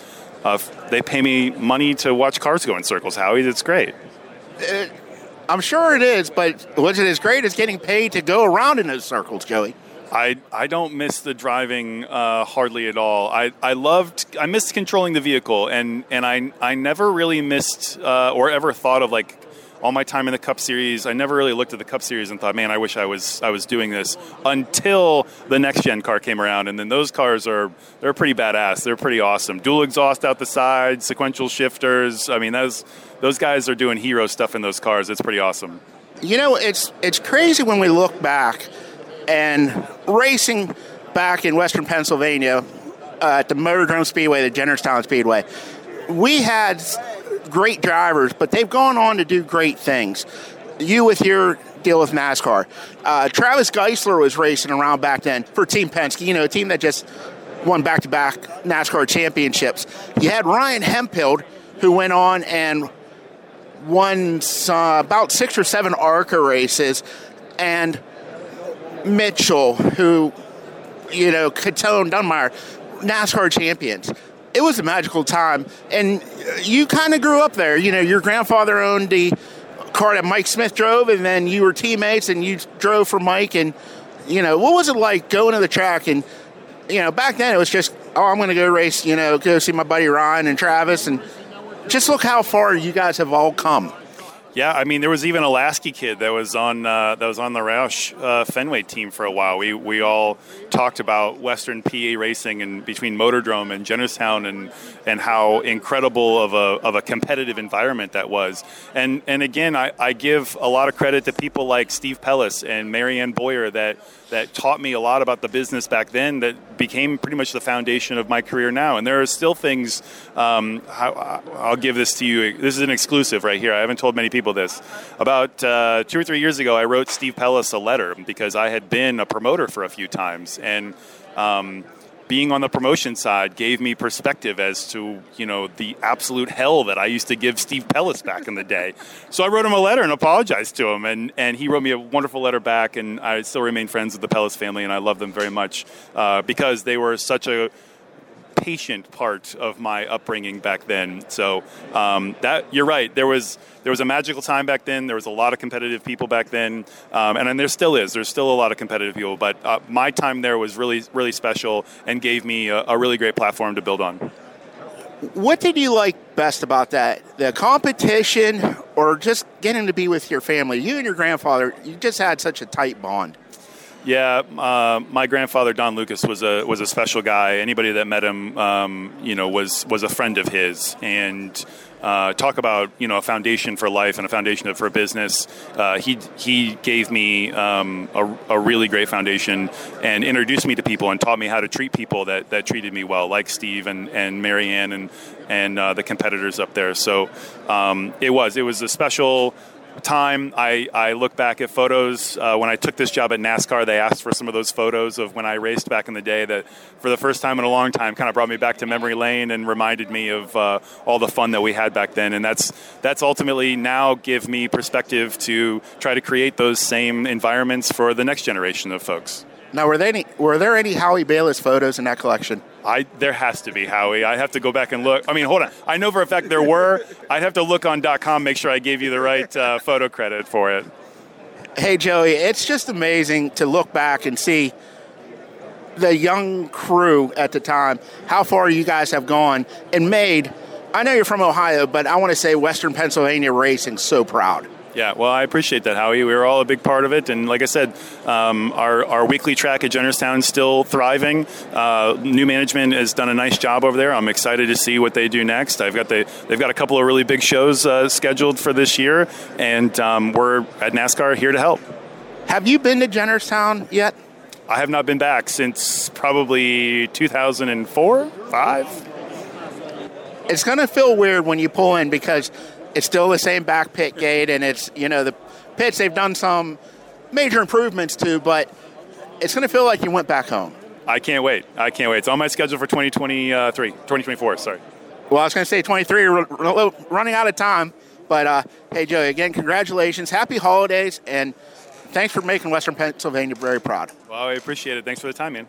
uh, they pay me money to watch cars go in circles. Howie, it's great. Uh, I'm sure it is, but what's it as great is getting paid to go around in those circles, Joey? I, I don't miss the driving uh, hardly at all. I, I loved I missed controlling the vehicle and, and I I never really missed uh, or ever thought of like all my time in the Cup Series. I never really looked at the Cup Series and thought, man, I wish I was I was doing this until the next gen car came around, and then those cars are they're pretty badass. They're pretty awesome. Dual exhaust out the side, sequential shifters. I mean, those those guys are doing hero stuff in those cars. It's pretty awesome. You know, it's it's crazy when we look back and racing back in Western Pennsylvania uh, at the Motordrome Speedway, the Jennerstown Speedway. We had great drivers, but they've gone on to do great things. You with your deal with NASCAR. Uh, Travis Geisler was racing around back then for Team Penske, you know, a team that just won back to back NASCAR championships. You had Ryan Hemphill, who went on and won uh, about six or seven ARCA races, and Mitchell, who, you know, Catone, Dunmire, NASCAR champions. It was a magical time, and you kind of grew up there. You know, your grandfather owned the car that Mike Smith drove, and then you were teammates, and you drove for Mike. And you know, what was it like going to the track? And you know, back then it was just, oh, I'm going to go race. You know, go see my buddy Ryan and Travis, and just look how far you guys have all come. Yeah, I mean, there was even a Lasky kid that was on uh, that was on the Roush uh, Fenway team for a while. We we all talked about Western PA racing and between Motordrome and Jennerstown and and how incredible of a of a competitive environment that was. And and again, I, I give a lot of credit to people like Steve Pellis and Marianne Boyer that that taught me a lot about the business back then that became pretty much the foundation of my career now. And there are still things. Um, I'll give this to you. This is an exclusive right here. I haven't told many people this. About uh, two or three years ago, I wrote Steve Pellis a letter because I had been a promoter for a few times and. Um, being on the promotion side gave me perspective as to you know the absolute hell that I used to give Steve Pellis back in the day. So I wrote him a letter and apologized to him, and and he wrote me a wonderful letter back, and I still remain friends with the Pellis family, and I love them very much uh, because they were such a patient part of my upbringing back then. So um, that you're right. There was there was a magical time back then. There was a lot of competitive people back then, um, and, and there still is. There's still a lot of competitive people. But uh, my time there was really really special and gave me a, a really great platform to build on. What did you like best about that? The competition or just getting to be with your family? You and your grandfather, you just had such a tight bond. Yeah, uh, my grandfather Don Lucas was a was a special guy. Anybody that met him, um, you know, was was a friend of his, and uh, talk about you know a foundation for life and a foundation for business. Uh, he he gave me um, a, a, really great foundation and introduced me to people and taught me how to treat people that, that treated me well, like Steve and and Marianne and and uh, the competitors up there. So um, it was it was a special time, I, I look back at photos. Uh, when I took this job at NASCAR, they asked for some of those photos of when I raced back in the day that, for the first time in a long time, kind of brought me back to memory lane and reminded me of uh, all the fun that we had back then. And that's, that's ultimately now give me perspective to try to create those same environments for the next generation of folks. Now, were there any were there any Howie Balis photos in that collection? I there has to be Howie. I have to go back and look. I mean, hold on. I know for a fact there were. I'd have to look on .com, make sure I gave you the right uh, photo credit for it. Hey Joey, it's just amazing to look back and see the young crew at the time, how far you guys have gone and made. I know you're from Ohio, but I want to say Western Pennsylvania racing so proud. Yeah, well, I appreciate that, Howie. We were all a big part of it, and like I said, um, our our weekly track at Jennerstown is still thriving. Uh, new management has done a nice job over there. I'm excited to see what they do next. I've got the they've got a couple of really big shows uh, scheduled for this year, and um, we're at NASCAR here to help. Have you been to Jennerstown yet? I have not been back since probably 2004, five. It's going to feel weird when you pull in because it's still the same back pit gate, and it's you know the pits they've done some major improvements to, but it's going to feel like you went back home. I can't wait. I can't wait. It's on my schedule for 2023, 2024. Sorry. Well, I was going to say 23, running out of time. But uh, hey, Joey, again, congratulations, happy holidays, and thanks for making Western Pennsylvania very proud. Well, I appreciate it. Thanks for the time, man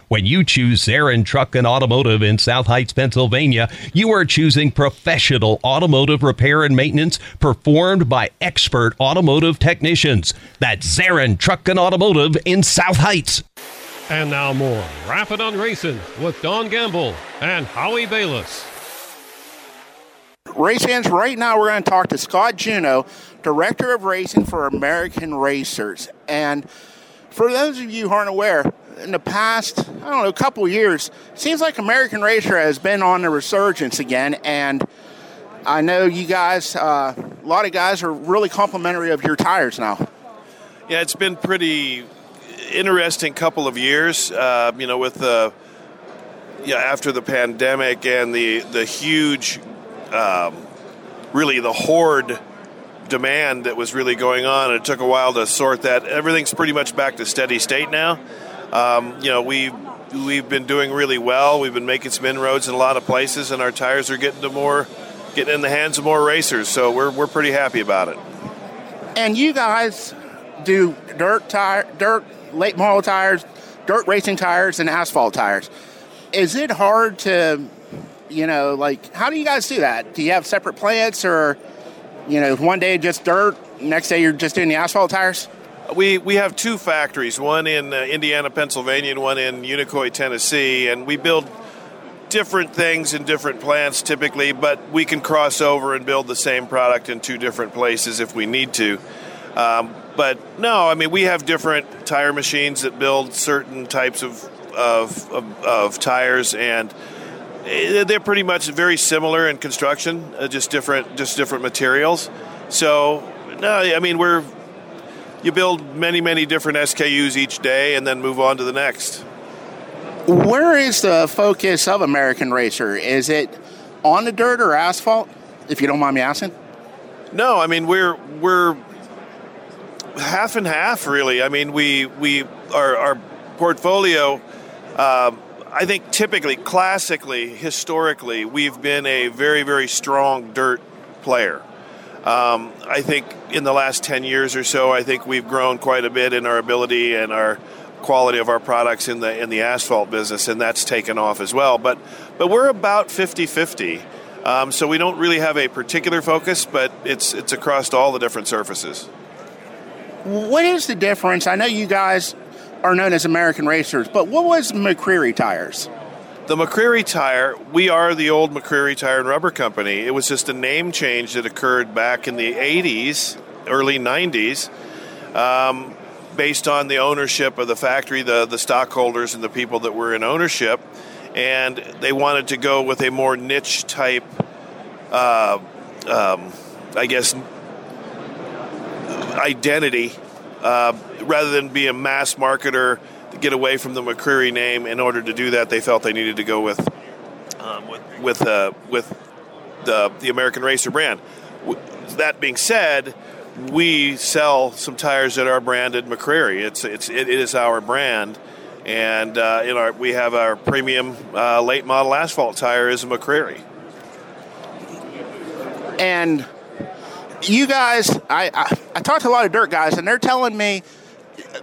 When you choose Zarin Truck and Automotive in South Heights, Pennsylvania, you are choosing professional automotive repair and maintenance performed by expert automotive technicians. That's Zarin Truck and Automotive in South Heights. And now more Rappin' on Racing with Don Gamble and Howie Balis. Race fans, right now we're going to talk to Scott Juno, Director of Racing for American Racers. And for those of you who aren't aware, in the past, I don't know, a couple years, seems like American Racer has been on the resurgence again. And I know you guys, uh, a lot of guys are really complimentary of your tires now. Yeah, it's been pretty interesting couple of years. Uh, you know, with the yeah after the pandemic and the the huge, um, really the horde demand that was really going on. It took a while to sort that. Everything's pretty much back to steady state now. Um, you know, we we've been doing really well. We've been making some inroads in a lot of places, and our tires are getting to more, getting in the hands of more racers. So we're we're pretty happy about it. And you guys do dirt tire, dirt late model tires, dirt racing tires, and asphalt tires. Is it hard to, you know, like how do you guys do that? Do you have separate plants, or, you know, one day just dirt, next day you're just doing the asphalt tires? We we have two factories, one in uh, Indiana, Pennsylvania, and one in Unicoi, Tennessee, and we build different things in different plants typically, but we can cross over and build the same product in two different places if we need to. Um, but no, I mean we have different tire machines that build certain types of of, of, of tires, and eh, they're pretty much very similar in construction, uh, just different just different materials. So no, I mean we're you build many many different SKUs each day, and then move on to the next. Where is the focus of American Racer? Is it on the dirt or asphalt? If you don't mind me asking. No, I mean we're we're half and half, really. I mean, we we our, our portfolio. Uh, I think typically, classically, historically, we've been a very very strong dirt player. Um, I think in the last ten years or so, I think we've grown quite a bit in our ability and our quality of our products in the in the asphalt business, and that's taken off as well. But but we're about 50-50. Um, so we don't really have a particular focus, but it's it's across all the different surfaces. What is the difference? I know you guys are known as American Racers, but what was McCreary Tires? The McCreary Tire, we are the old McCreary Tire and Rubber Company. It was just a name change that occurred back in the 80s, early 90s, um, based on the ownership of the factory, the, the stockholders, and the people that were in ownership. And they wanted to go with a more niche type, uh, um, I guess, identity uh, rather than be a mass marketer get away from the McCreary name. In order to do that, they felt they needed to go with um, with with, uh, with the the American Racer brand. That being said, we sell some tires that are branded McCreary. It's it's it is our brand. And uh, in our, we have our premium uh, late model asphalt tire is a McCreary. And you guys, I, I, I talked to a lot of dirt guys, and they're telling me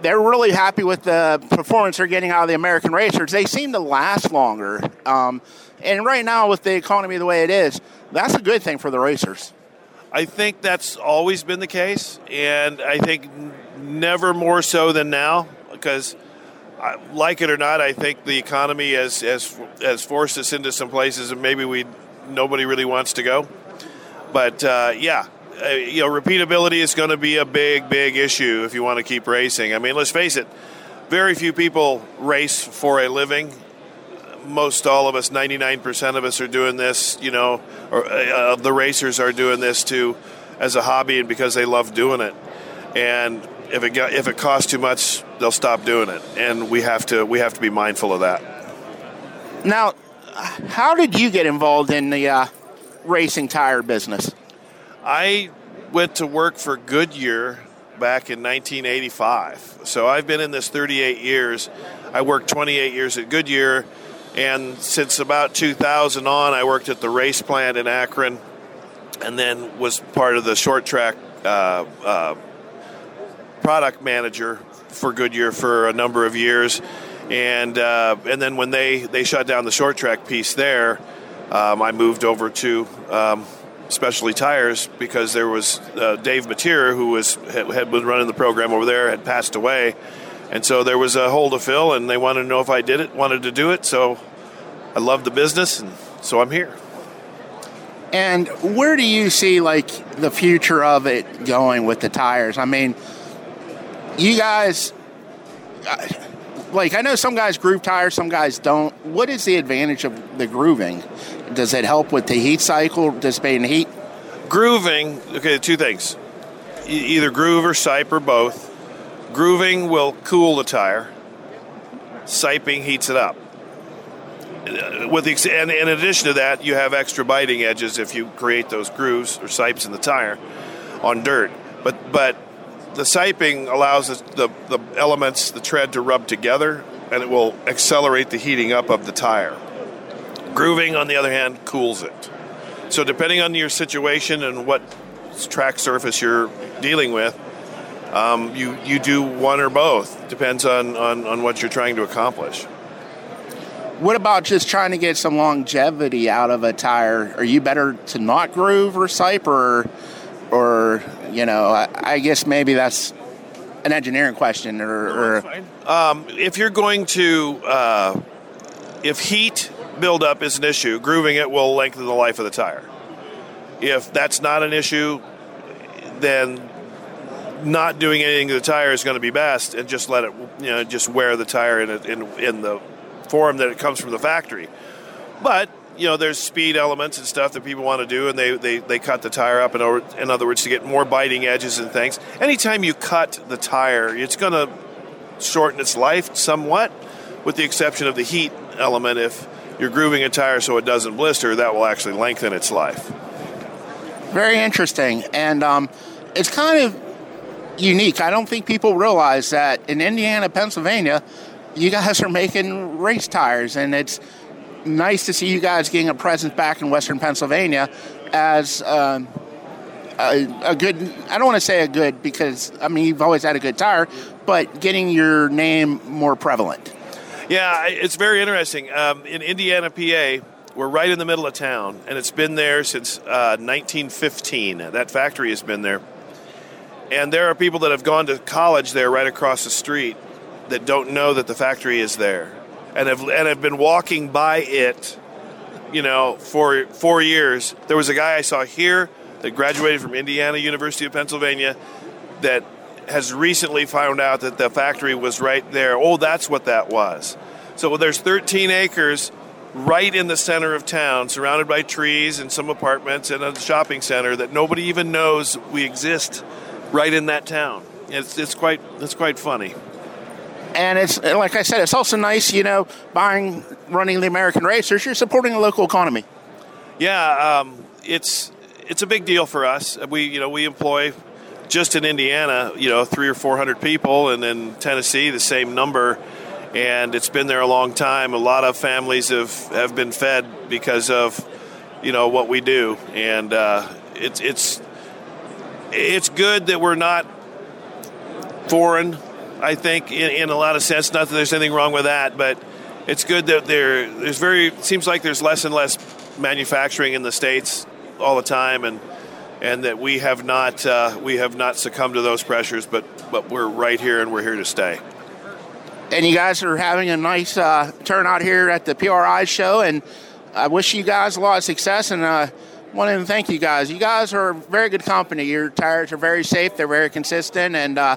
they're really happy with the performance they're getting out of the American racers. They seem to last longer. Um, and right now, with the economy the way it is, that's a good thing for the racers. I think that's always been the case, and I think never more so than now because. Like it or not, I think the economy has, has has forced us into some places, and maybe we nobody really wants to go. But uh, yeah, uh, you know, repeatability is going to be a big, big issue if you want to keep racing. I mean, let's face it, very few people race for a living. Most all of us, 99% of us, are doing this, you know, or uh, the racers are doing this too as a hobby and because they love doing it. And if it got, if it costs too much, they'll stop doing it, and we have to we have to be mindful of that. Now, how did you get involved in the uh, racing tire business? I went to work for Goodyear back in 1985. So I've been in this 38 years. I worked 28 years at Goodyear, and since about 2000 on, I worked at the race plant in Akron, and then was part of the short track uh, uh, product manager for Goodyear for a number of years. And uh, and then when they, they shut down the short track piece there, um, I moved over to um, Specialty Tires because there was uh, Dave Mateer, who was had been running the program over there, had passed away, and so there was a hole to fill, and they wanted to know if I did it, wanted to do it. So I love the business, and so I'm here. And where do you see like the future of it going with the tires? I mean, you guys, like I know some guys groove tires, some guys don't. What is the advantage of the grooving? Does it help with the heat cycle, dissipating heat? Grooving, okay, two things. E- either groove or sipe or both. Grooving will cool the tire. Siping heats it up. Uh, With the, and in addition to that, you have extra biting edges if you create those grooves or sipes in the tire. on dirt. But but the siping allows the, the, the elements, the tread to rub together, and it will accelerate the heating up of the tire. Grooving, on the other hand, cools it. So depending on your situation and what track surface you're dealing with, um, you you do one or both. Depends on, on, on what you're trying to accomplish. What about just trying to get some longevity out of a tire? Are you better to not groove or sipe, or, or you know, I, I guess maybe that's an engineering question, or, or Um, if you're going to, uh, if heat buildup is an issue, grooving it will lengthen the life of the tire. If that's not an issue, then not doing anything to the tire is going to be best, and just let it, you know, just wear the tire in, in in the form that it comes from the factory. But you know, there's speed elements and stuff that people want to do, and they, they, they cut the tire up, in, or, in other words, to get more biting edges and things. Anytime you cut the tire, it's going to shorten its life somewhat, with the exception of the heat element. If you're grooving a tire so it doesn't blister, that will actually lengthen its life. very interesting, and um, it's kind of unique. I don't think people realize that in Indiana, Pennsylvania, you guys are making race tires, and it's nice to see you guys getting a presence back in Western Pennsylvania as um, a, a good. I don't want to say a good because I mean you've always had a good tire, but getting your name more prevalent. Yeah, it's very interesting. Um, in Indiana, PA, we're right in the middle of town, and it's been there since uh, 1915. That factory has been there. And there are people that have gone to college there right across the street that don't know that the factory is there and have, and have been walking by it, you know, for four years. There was a guy I saw here that graduated from Indiana University of Pennsylvania that has recently found out that the factory was right there. Oh, that's what that was. So there's 13 acres right in the center of town, surrounded by trees and some apartments and a shopping center that nobody even knows we exist right in that town. It's, it's quite it's quite funny. And it's like I said, it's also nice, you know, buying, running the American racers. You're supporting a local economy. Yeah, um, it's it's a big deal for us. We you know we employ just in Indiana, you know, three or four hundred people, and in Tennessee the same number. And it's been there a long time. A lot of families have, have been fed because of you know what we do, and uh, it's it's it's good that we're not foreign. I think in, in a lot of sense, not that there's anything wrong with that, but it's good that there there's very seems like there's less and less manufacturing in the states all the time, and and that we have not uh, we have not succumbed to those pressures, but but we're right here and we're here to stay. And you guys are having a nice uh, turnout here at the PRI show, and I wish you guys a lot of success. And uh, wanted to thank you guys. You guys are very good company. Your tires are very safe. They're very consistent, and uh,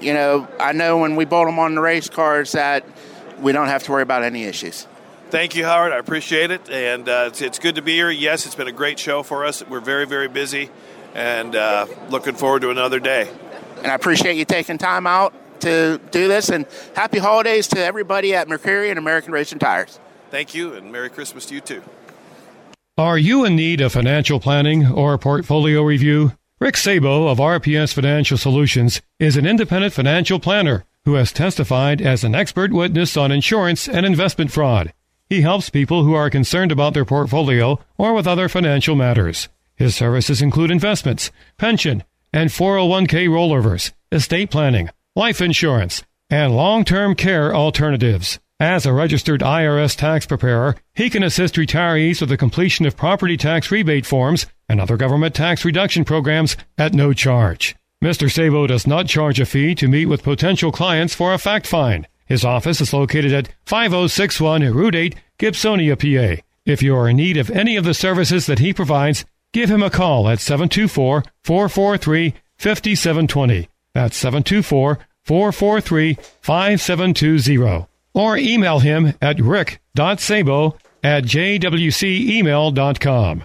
you know I know when we bolt them on the race cars that we don't have to worry about any issues. Thank you, Howard. I appreciate it, and uh, it's, it's good to be here. Yes, it's been a great show for us. We're very very busy, and uh, looking forward to another day. And I appreciate you taking time out to do this. And happy holidays to everybody at McCreary and American Racing Tires. Thank you, and Merry Christmas to you too. Are you in need of financial planning or portfolio review? Rick Sabo of RPS Financial Solutions is an independent financial planner who has testified as an expert witness on insurance and investment fraud. He helps people who are concerned about their portfolio or with other financial matters. His services include investments, pension, and 401k rollovers, estate planning, life insurance, and long-term care alternatives. As a registered IRS tax preparer, he can assist retirees with the completion of property tax rebate forms and other government tax reduction programs at no charge. Mr. Sabo does not charge a fee to meet with potential clients for a fact find. His office is located at 5061 Route 8, Gibsonia, PA. If you are in need of any of the services that he provides, give him a call at 724 443 5720. That's 724 443 5720. Or email him at rick.sabo at jwcemail.com.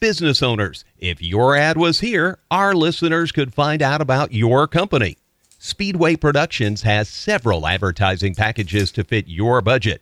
business owners. If your ad was here, our listeners could find out about your company. Speedway Productions has several advertising packages to fit your budget.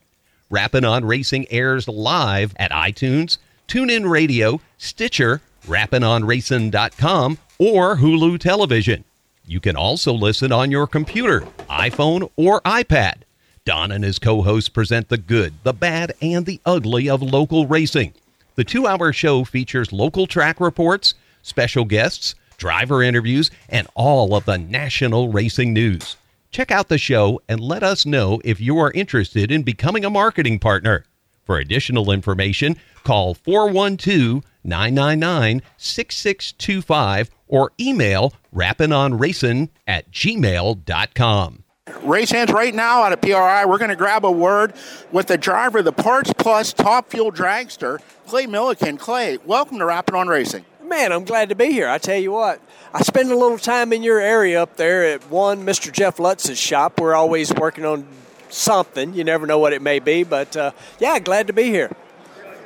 Rappin' on Racing airs live at iTunes, TuneIn Radio, Stitcher, rappinonracing.com, or Hulu Television. You can also listen on your computer, iPhone, or iPad. Don and his co hosts present the good, the bad, and the ugly of local racing. The two hour show features local track reports, special guests, driver interviews, and all of the national racing news. Check out the show and let us know if you are interested in becoming a marketing partner. For additional information, call 412 999 6625 or email rappinonracing at gmail.com. Race hands right now out of PRI. We're going to grab a word with the driver of the Parts Plus Top Fuel Dragster, Clay Milligan. Clay, welcome to Rappin' on Racing. Man, I'm glad to be here. I tell you what, I spend a little time in your area up there at one Mr. Jeff Lutz's shop. We're always working on something. You never know what it may be, but uh, yeah, glad to be here.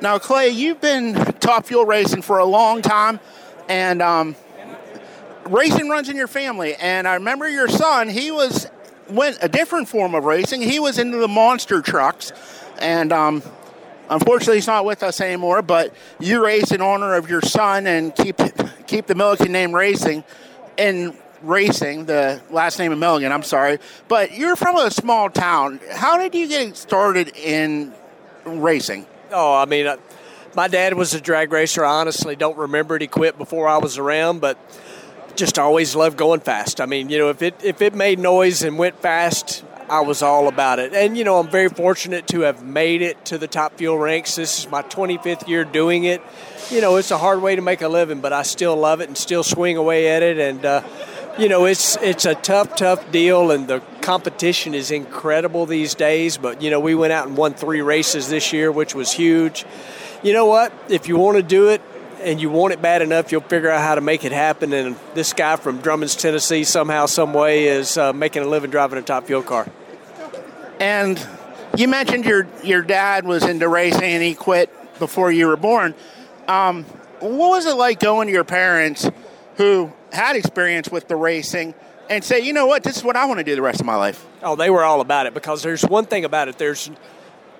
Now, Clay, you've been top fuel racing for a long time, and um, racing runs in your family. And I remember your son; he was went a different form of racing. He was into the monster trucks, and um, unfortunately, he's not with us anymore. But you race in honor of your son and keep keep the Milligan name racing in racing. The last name of Milligan. I'm sorry, but you're from a small town. How did you get started in racing? Oh, I mean. Uh, my dad was a drag racer. I honestly don't remember it. He quit before I was around, but just always loved going fast. I mean, you know, if it if it made noise and went fast, I was all about it. And you know, I'm very fortunate to have made it to the top fuel ranks. This is my 25th year doing it. You know, it's a hard way to make a living, but I still love it and still swing away at it. And uh, you know, it's it's a tough, tough deal, and the competition is incredible these days. But you know, we went out and won three races this year, which was huge. You know what? If you want to do it, and you want it bad enough, you'll figure out how to make it happen. And this guy from Drummonds, Tennessee, somehow, some way, is uh, making a living driving a top fuel car. And you mentioned your your dad was into racing and he quit before you were born. Um, what was it like going to your parents who had experience with the racing and say, you know what, this is what I want to do the rest of my life? Oh, they were all about it because there's one thing about it. There's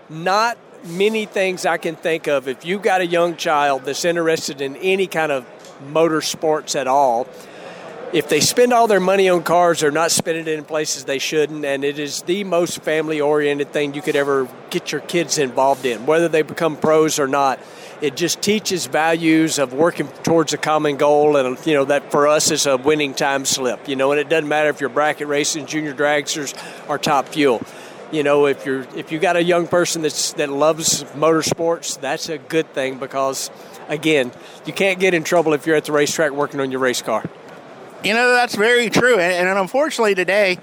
not many things I can think of. If you've got a young child that's interested in any kind of motorsports at all, if they spend all their money on cars, they're not spending it in places they shouldn't, and it is the most family oriented thing you could ever get your kids involved in, whether they become pros or not. It just teaches values of working towards a common goal, and you know that for us is a winning time slip. You know, and it doesn't matter if you're bracket racing, junior dragsters, or top fuel you know, if you're if you got a young person that's that loves motorsports, that's a good thing because, again, you can't get in trouble if you're at the racetrack working on your race car. You know, that's very true, and, and unfortunately today,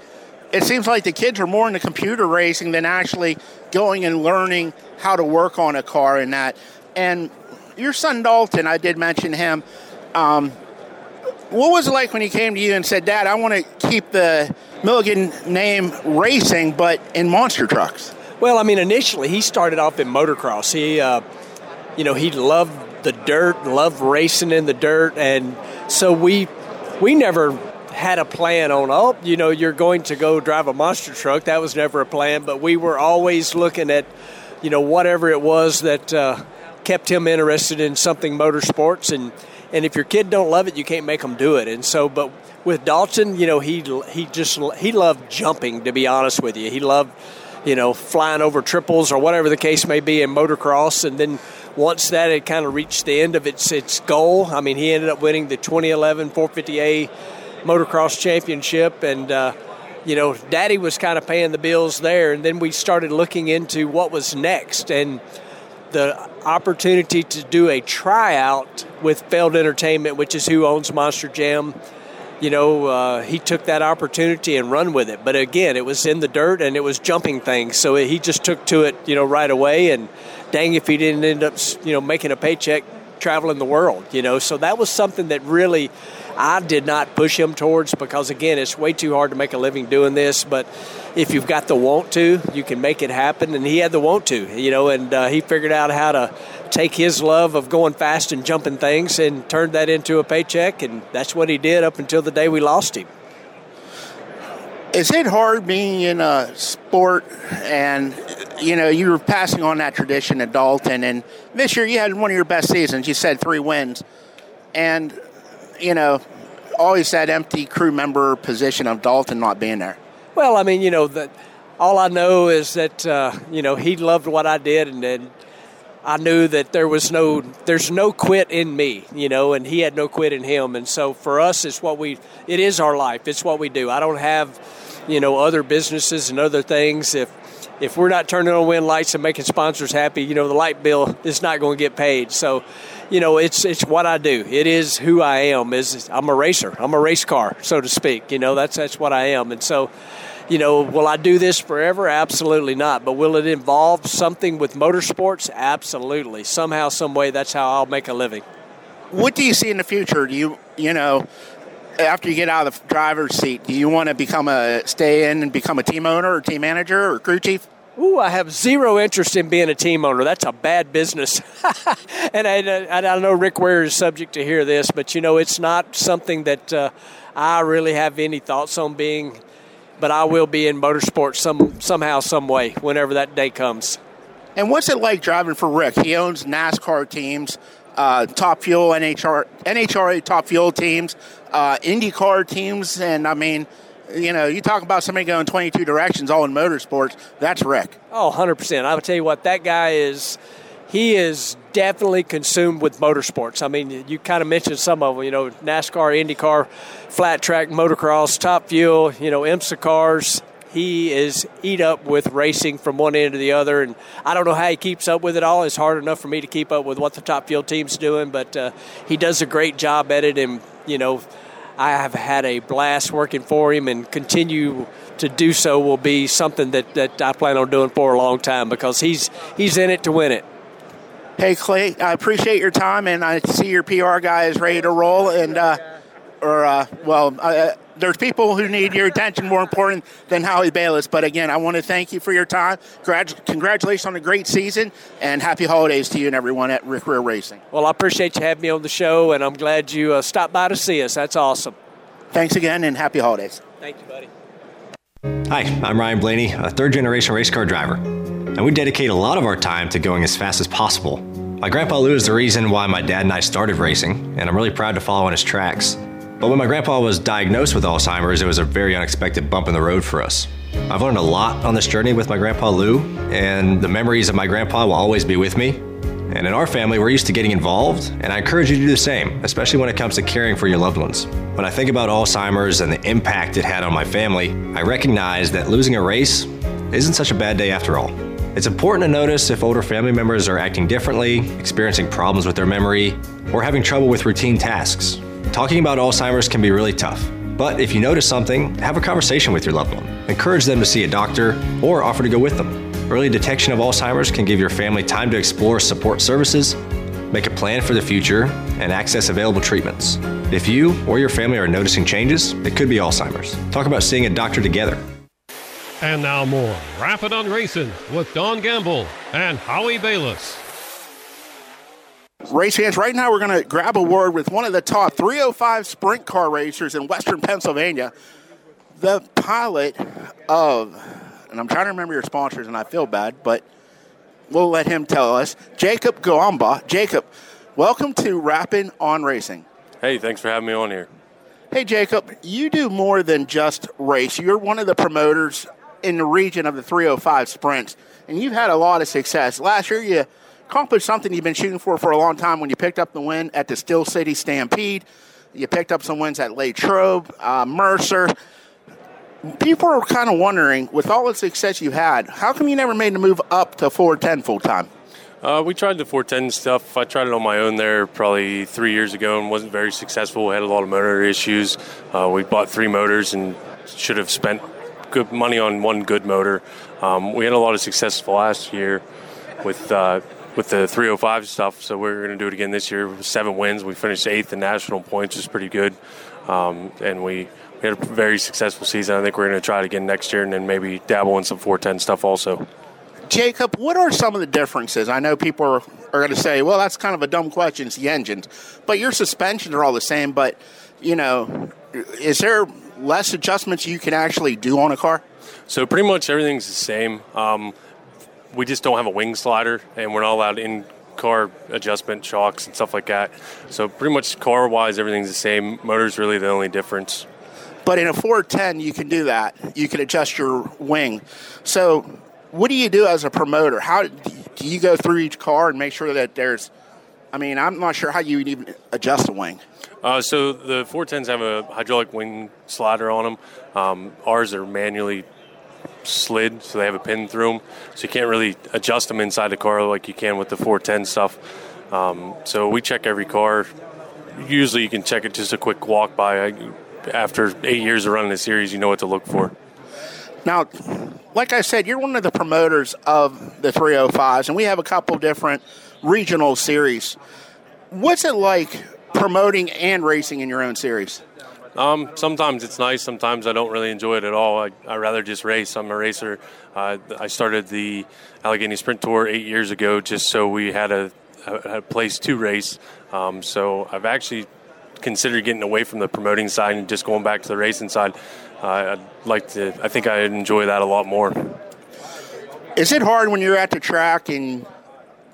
it seems like the kids are more into computer racing than actually going and learning how to work on a car and that. And your son Dalton, I did mention him. Um, what was it like when he came to you and said, "Dad, I want to keep the Milligan name racing, but in monster trucks? Well, I mean, initially he started off in motocross. He, uh, you know, he loved the dirt, loved racing in the dirt, and so we we never had a plan on oh you know you're going to go drive a monster truck that was never a plan but we were always looking at you know whatever it was that uh, kept him interested in something motorsports and and if your kid don't love it you can't make them do it and so but with Dalton, you know, he he just he loved jumping. To be honest with you, he loved you know flying over triples or whatever the case may be in motocross. And then once that had kind of reached the end of its its goal, I mean, he ended up winning the 2011 450A motocross championship and. Uh, you know, Daddy was kind of paying the bills there, and then we started looking into what was next. And the opportunity to do a tryout with Feld Entertainment, which is who owns Monster Jam. You know, uh, he took that opportunity and run with it. But again, it was in the dirt and it was jumping things, so he just took to it, you know, right away. And dang, if he didn't end up, you know, making a paycheck traveling the world, you know. So that was something that really I did not push him towards because, again, it's way too hard to make a living doing this. But if you've got the want to, you can make it happen. And he had the want to, you know, and uh, he figured out how to take his love of going fast and jumping things and turned that into a paycheck. And that's what he did up until the day we lost him. Is it hard being in a sport and you know you were passing on that tradition at Dalton and this year you had one of your best seasons you said three wins and you know always that empty crew member position of Dalton not being there well I mean you know that all I know is that uh, you know he loved what I did and, and I knew that there was no there's no quit in me, you know, and he had no quit in him. And so for us it's what we it is our life. It's what we do. I don't have you know other businesses and other things if if we're not turning on wind lights and making sponsors happy you know the light bill is not going to get paid. So you know it's it's what i do. It is who i am. Is i'm a racer. I'm a race car so to speak. You know that's that's what i am. And so you know will i do this forever? Absolutely not. But will it involve something with motorsports? Absolutely. Somehow some way that's how i'll make a living. What do you see in the future? Do you you know after you get out of the driver's seat, do you want to become a stay in and become a team owner or team manager or crew chief? Ooh, I have zero interest in being a team owner. That's a bad business. [LAUGHS] and I, I, know Rick Ware is subject to hear this, but you know, it's not something that uh, I really have any thoughts on being. But I will be in motorsports some somehow, some way, whenever that day comes. And what's it like driving for Rick? He owns NASCAR teams uh, top fuel NHR, NHRA top fuel teams, uh, IndyCar teams, and I mean, you know, you talk about somebody going 22 directions all in motorsports, that's Rick. Oh, 100%. I would tell you what, that guy is, he is definitely consumed with motorsports. I mean, you kind of mentioned some of them, you know, NASCAR, IndyCar, flat track, motocross, top fuel, you know, IMSA cars, he is eat up with racing from one end to the other, and I don't know how he keeps up with it all. It's hard enough for me to keep up with what the top fuel team's doing, but uh, he does a great job at it, and you know, I have had a blast working for him, and continue to do so will be something that, that I plan on doing for a long time because he's he's in it to win it. Hey Clay, I appreciate your time, and I see your PR guy is ready to roll, and uh, or uh, well. Uh, there's people who need your attention more important than Howie Balis. But again, I want to thank you for your time. Congratulations on a great season, and happy holidays to you and everyone at Rick Ware Racing. Well, I appreciate you having me on the show, and I'm glad you uh, stopped by to see us. That's awesome. Thanks again, and happy holidays. Thank you, buddy. Hi, I'm Ryan Blaney, a third generation race car driver, and we dedicate a lot of our time to going as fast as possible. My grandpa Lou is the reason why my dad and I started racing, and I'm really proud to follow in his tracks. But when my grandpa was diagnosed with Alzheimer's, it was a very unexpected bump in the road for us. I've learned a lot on this journey with my grandpa Lou, and the memories of my grandpa will always be with me. And in our family, we're used to getting involved, and I encourage you to do the same, especially when it comes to caring for your loved ones. When I think about Alzheimer's and the impact it had on my family, I recognize that losing a race isn't such a bad day after all. It's important to notice if older family members are acting differently, experiencing problems with their memory, or having trouble with routine tasks. Talking about Alzheimer's can be really tough. But if you notice something, have a conversation with your loved one. Encourage them to see a doctor or offer to go with them. Early detection of Alzheimer's can give your family time to explore support services, make a plan for the future, and access available treatments. If you or your family are noticing changes, it could be Alzheimer's. Talk about seeing a doctor together. And now more Rappin' on Racing with Don Gamble and Howie Balis. Race fans, right now we're going to grab a word with one of the top 305 sprint car racers in Western Pennsylvania, the pilot of, and I'm trying to remember your sponsors and I feel bad, but we'll let him tell us, Jacob Goamba. Jacob, welcome to Rappin' on Racing. Hey, thanks for having me on here. Hey, Jacob, you do more than just race. You're one of the promoters in the region of the 305 sprints, and you've had a lot of success. Last year, you accomplished something you've been shooting for for a long time when you picked up the win at the Steel City Stampede. You picked up some wins at Latrobe, uh, Mercer. People are kind of wondering, with all the success you had, how come you never made the move up to 410 full time? Uh, we tried the 410 stuff. I tried it on my own there probably three years ago and wasn't very successful. We had a lot of motor issues. Uh, we bought three motors and should have spent good money on one good motor. Um, we had a lot of success last year with uh, with the 305 stuff, so we're going to do it again this year. With seven wins, we finished eighth in national points, which is pretty good, um, and we. We had a very successful season. I think we're going to try it again next year and then maybe dabble in some 410 stuff also. Jacob, what are some of the differences? I know people are, are going to say, well, that's kind of a dumb question. It's the engines. But your suspensions are all the same. But, you know, is there less adjustments you can actually do on a car? So pretty much everything's the same. Um, we just don't have a wing slider, and we're not allowed in car adjustment shocks and stuff like that. So pretty much car wise, everything's the same. Motor's really the only difference. But in a 410, you can do that. You can adjust your wing. So, what do you do as a promoter? How do you go through each car and make sure that there's? I mean, I'm not sure how you would even adjust a wing. Uh, so the 410s have a hydraulic wing slider on them. Um, ours are manually slid, so they have a pin through them. So you can't really adjust them inside the car like you can with the 410 stuff. Um, so we check every car. Usually, you can check it just a quick walk by. After eight years of running the series, you know what to look for. Now, like I said, you're one of the promoters of the 305s, and we have a couple different regional series. What's it like promoting and racing in your own series? Um, sometimes it's nice. Sometimes I don't really enjoy it at all. I, I rather just race. I'm a racer. Uh, I started the Allegheny Sprint Tour eight years ago just so we had a, a, a place to race. Um, so I've actually considered getting away from the promoting side and just going back to the racing side. Uh, I'd like to. I think I enjoy that a lot more. Is it hard when you're at the track and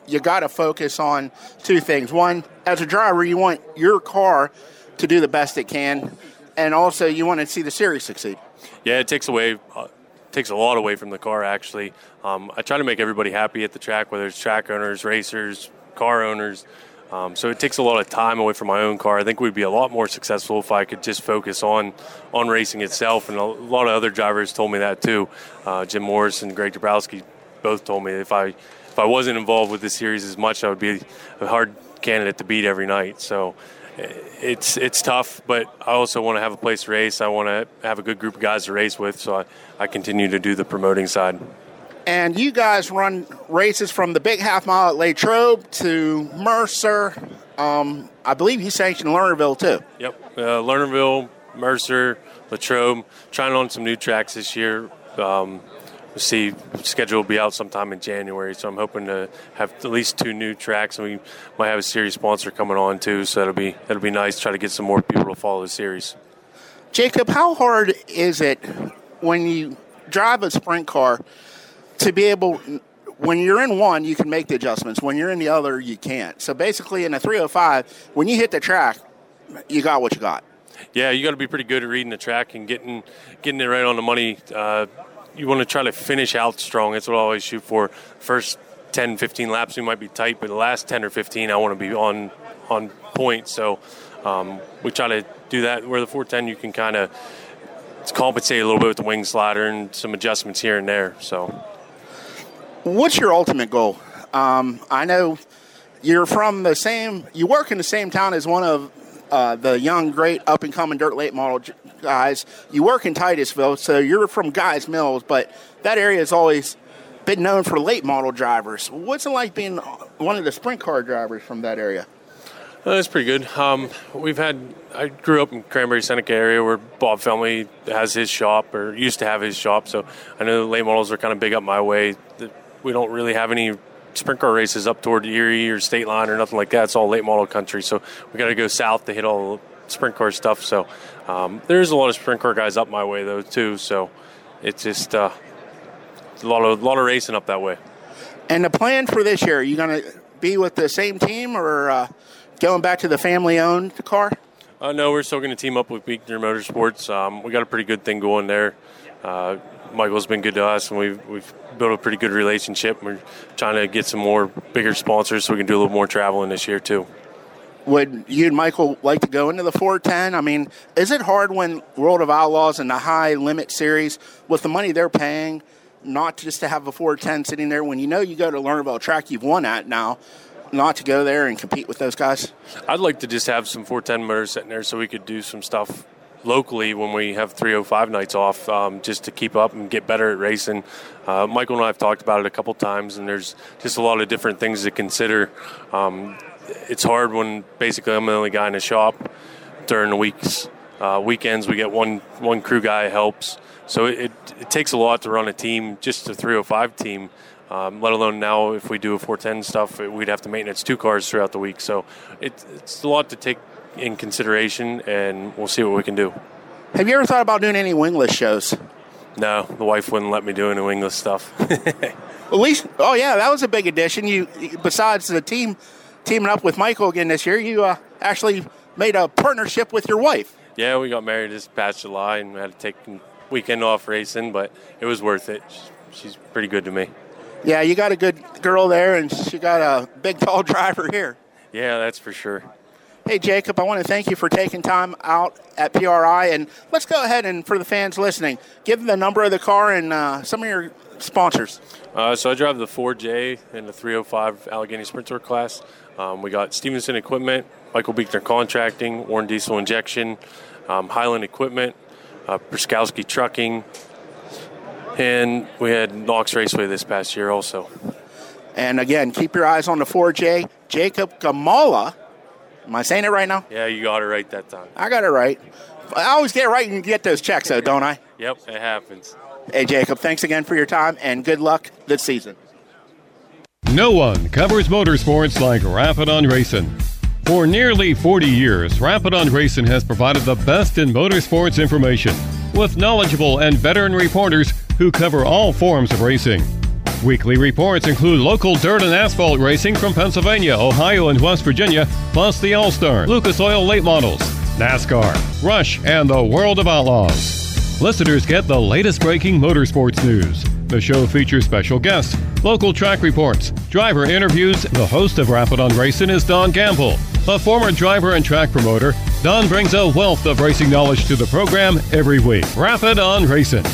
you got to focus on two things? One, as a driver, you want your car to do the best it can, and also you want to see the series succeed. Yeah, it takes away. Uh, takes a lot away from the car actually um, i try to make everybody happy at the track whether it's track owners racers car owners um, so it takes a lot of time away from my own car. I think we'd be a lot more successful if I could just focus on on racing itself. And a lot of other drivers told me that too. Uh, Jim Morris and Greg Dabrowski both told me if I if I wasn't involved with the series as much, I would be a hard candidate to beat every night. So it's it's tough, but I also want to have a place to race. I want to have a good group of guys to race with. So I, I continue to do the promoting side and you guys run races from the big half mile at Latrobe to Mercer. Um, I believe you sanctioned Lernerville too. Yep, uh, Lernerville, Mercer, Latrobe. Trying on some new tracks this year. Um, we'll see, schedule will be out sometime in January, so I'm hoping to have at least two new tracks, and we might have a series sponsor coming on too. So it'll be it'll be nice. Try to get some more people to follow the series. Jacob, how hard is it when you drive a sprint car? to be able when you're in one, you can make the adjustments. When you're in the other, you can't. So basically, in a 305, when you hit the track, you got what you got. Yeah, you got to be pretty good at reading the track and getting getting it right on the money. Uh, you want to try to finish out strong. That's what I always shoot for. First 10, 15 laps, we might be tight, but the last 10 or 15, I want to be on on point. So um, we try to do that. Where the 410, you can kind of compensate a little bit with the wing slider and some adjustments here and there. So what's your ultimate goal? Um, I know you're from the same, you work in the same town as one of uh, the young, great, up and coming dirt late model guys. You work in Titusville, so you're from Guys Mills, but that area has always been known for late model drivers. What's it like being one of the sprint car drivers from that area? Uh, that's pretty good. Um, we've had. I grew up in Cranberry Seneca area where Bob Felmy has his shop or used to have his shop, so I know the late models are kind of big up my way. We don't really have any sprint car races up toward Erie or State Line or nothing like that. It's all late model country, so we got to go south to hit all the sprint car stuff. So um, there's a lot of sprint car guys up my way though too. So it's just uh, a lot of lot of racing up that way. And the plan for this year, are you going to be with the same team or uh, going back to the family-owned car? Uh, no, we're still going to team up with Buechner Motorsports. Um, we got a pretty good thing going there. Uh, Michael's been good to us, and we've we've built a pretty good relationship. We're trying to get some more bigger sponsors so we can do a little more traveling this year too. Would you and Michael like to go into the 410? I mean, is it hard when World of Outlaws and the high limit series, with the money they're paying, not just to have a 410 sitting there when you know you go to Lernerville track you've won at now, not to go there and compete with those guys? I'd like to just have some 410 motors sitting there so we could do some stuff locally when we have 305 nights off um, just to keep up and get better at racing. Uh, Michael and I have talked about it a couple times, and there's just a lot of different things to consider. Um, it's hard when basically I'm the only guy in the shop during the weeks. Uh, weekends we get one one crew guy helps, so it, it takes a lot to run a team, just a 305 team. Um, let alone now if we do a 410 stuff, we'd have to maintenance two cars throughout the week. So it, it's a lot to take in consideration, and we'll see what we can do. Have you ever thought about doing any wingless shows? No, the wife wouldn't let me do any wingless stuff. [LAUGHS] At least, oh yeah, that was a big addition. You, besides the team teaming up with Michael again this year, you uh, actually made a partnership with your wife. Yeah, we got married this past July and had to take a weekend off racing, but it was worth it. She's pretty good to me. Yeah, you got a good girl there, and she got a big, tall [LAUGHS] driver here. Yeah, that's for sure. Hey, Jacob, I want to thank you for taking time out at PRI. And let's go ahead and, for the fans listening, give them the number of the car and uh, some of your sponsors. Uh, so I drive the 4J in the 305 Allegheny Sprinter class. Um, we got Stevenson Equipment, Michael Beekner Contracting, Warren Diesel Injection, um, Highland Equipment, uh, Perskowski Trucking, and we had Knox Raceway this past year also. And again, keep your eyes on the 4J. Jacob Gomola. Am I saying it right now? Yeah, you got it right that time. I got it right. I always get it right and get those checks, though, don't I? Yep, it happens. Hey, Jacob, thanks again for your time and good luck this season. No one covers motorsports like Rappin' on Racing. For nearly 40 years, Rappin' on Racing has provided the best in motorsports information with knowledgeable and veteran reporters who cover all forms of racing. Weekly reports include local dirt and asphalt racing from Pennsylvania, Ohio, and West Virginia, plus the All Star, Lucas Oil late models, NASCAR, Rush, and the World of Outlaws. Listeners get the latest breaking motorsports news. The show features special guests, local track reports, driver interviews. The host of Rappin' on Racing is Don Gamble. A former driver and track promoter, Don brings a wealth of racing knowledge to the program every week. Rappin' on Racing.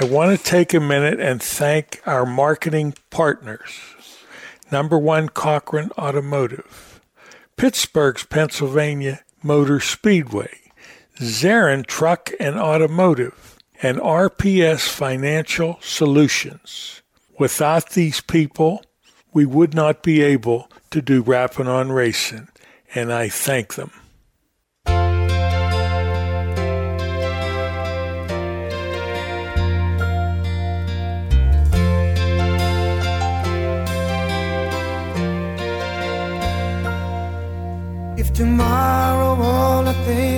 I want to take a minute and thank our marketing partners. Number one, Cochran Automotive, Pittsburgh's Pennsylvania Motor Speedway, Zarin Truck and Automotive, and RPS Financial Solutions. Without these people, we would not be able to do Rappin' on Racing, and I thank them. If tomorrow all the things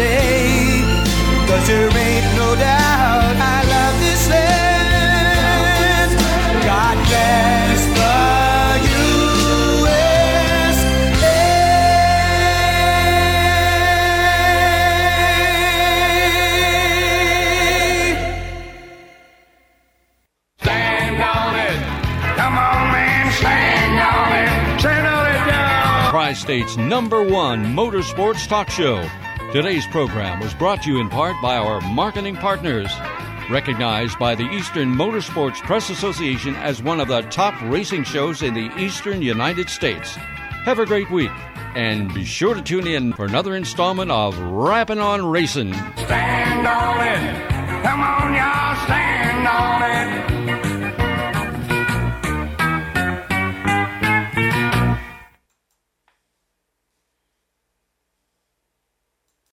Prize Cause there ain't no doubt I love this land. God bless the State's number one motorsports talk show. Today's program was brought to you in part by our marketing partners. Recognized by the Eastern Motorsports Press Association as one of the top racing shows in the eastern United States. Have a great week, and be sure to tune in for another installment of Rappin' on Racing. Stand on it. Come on, y'all, stand on it.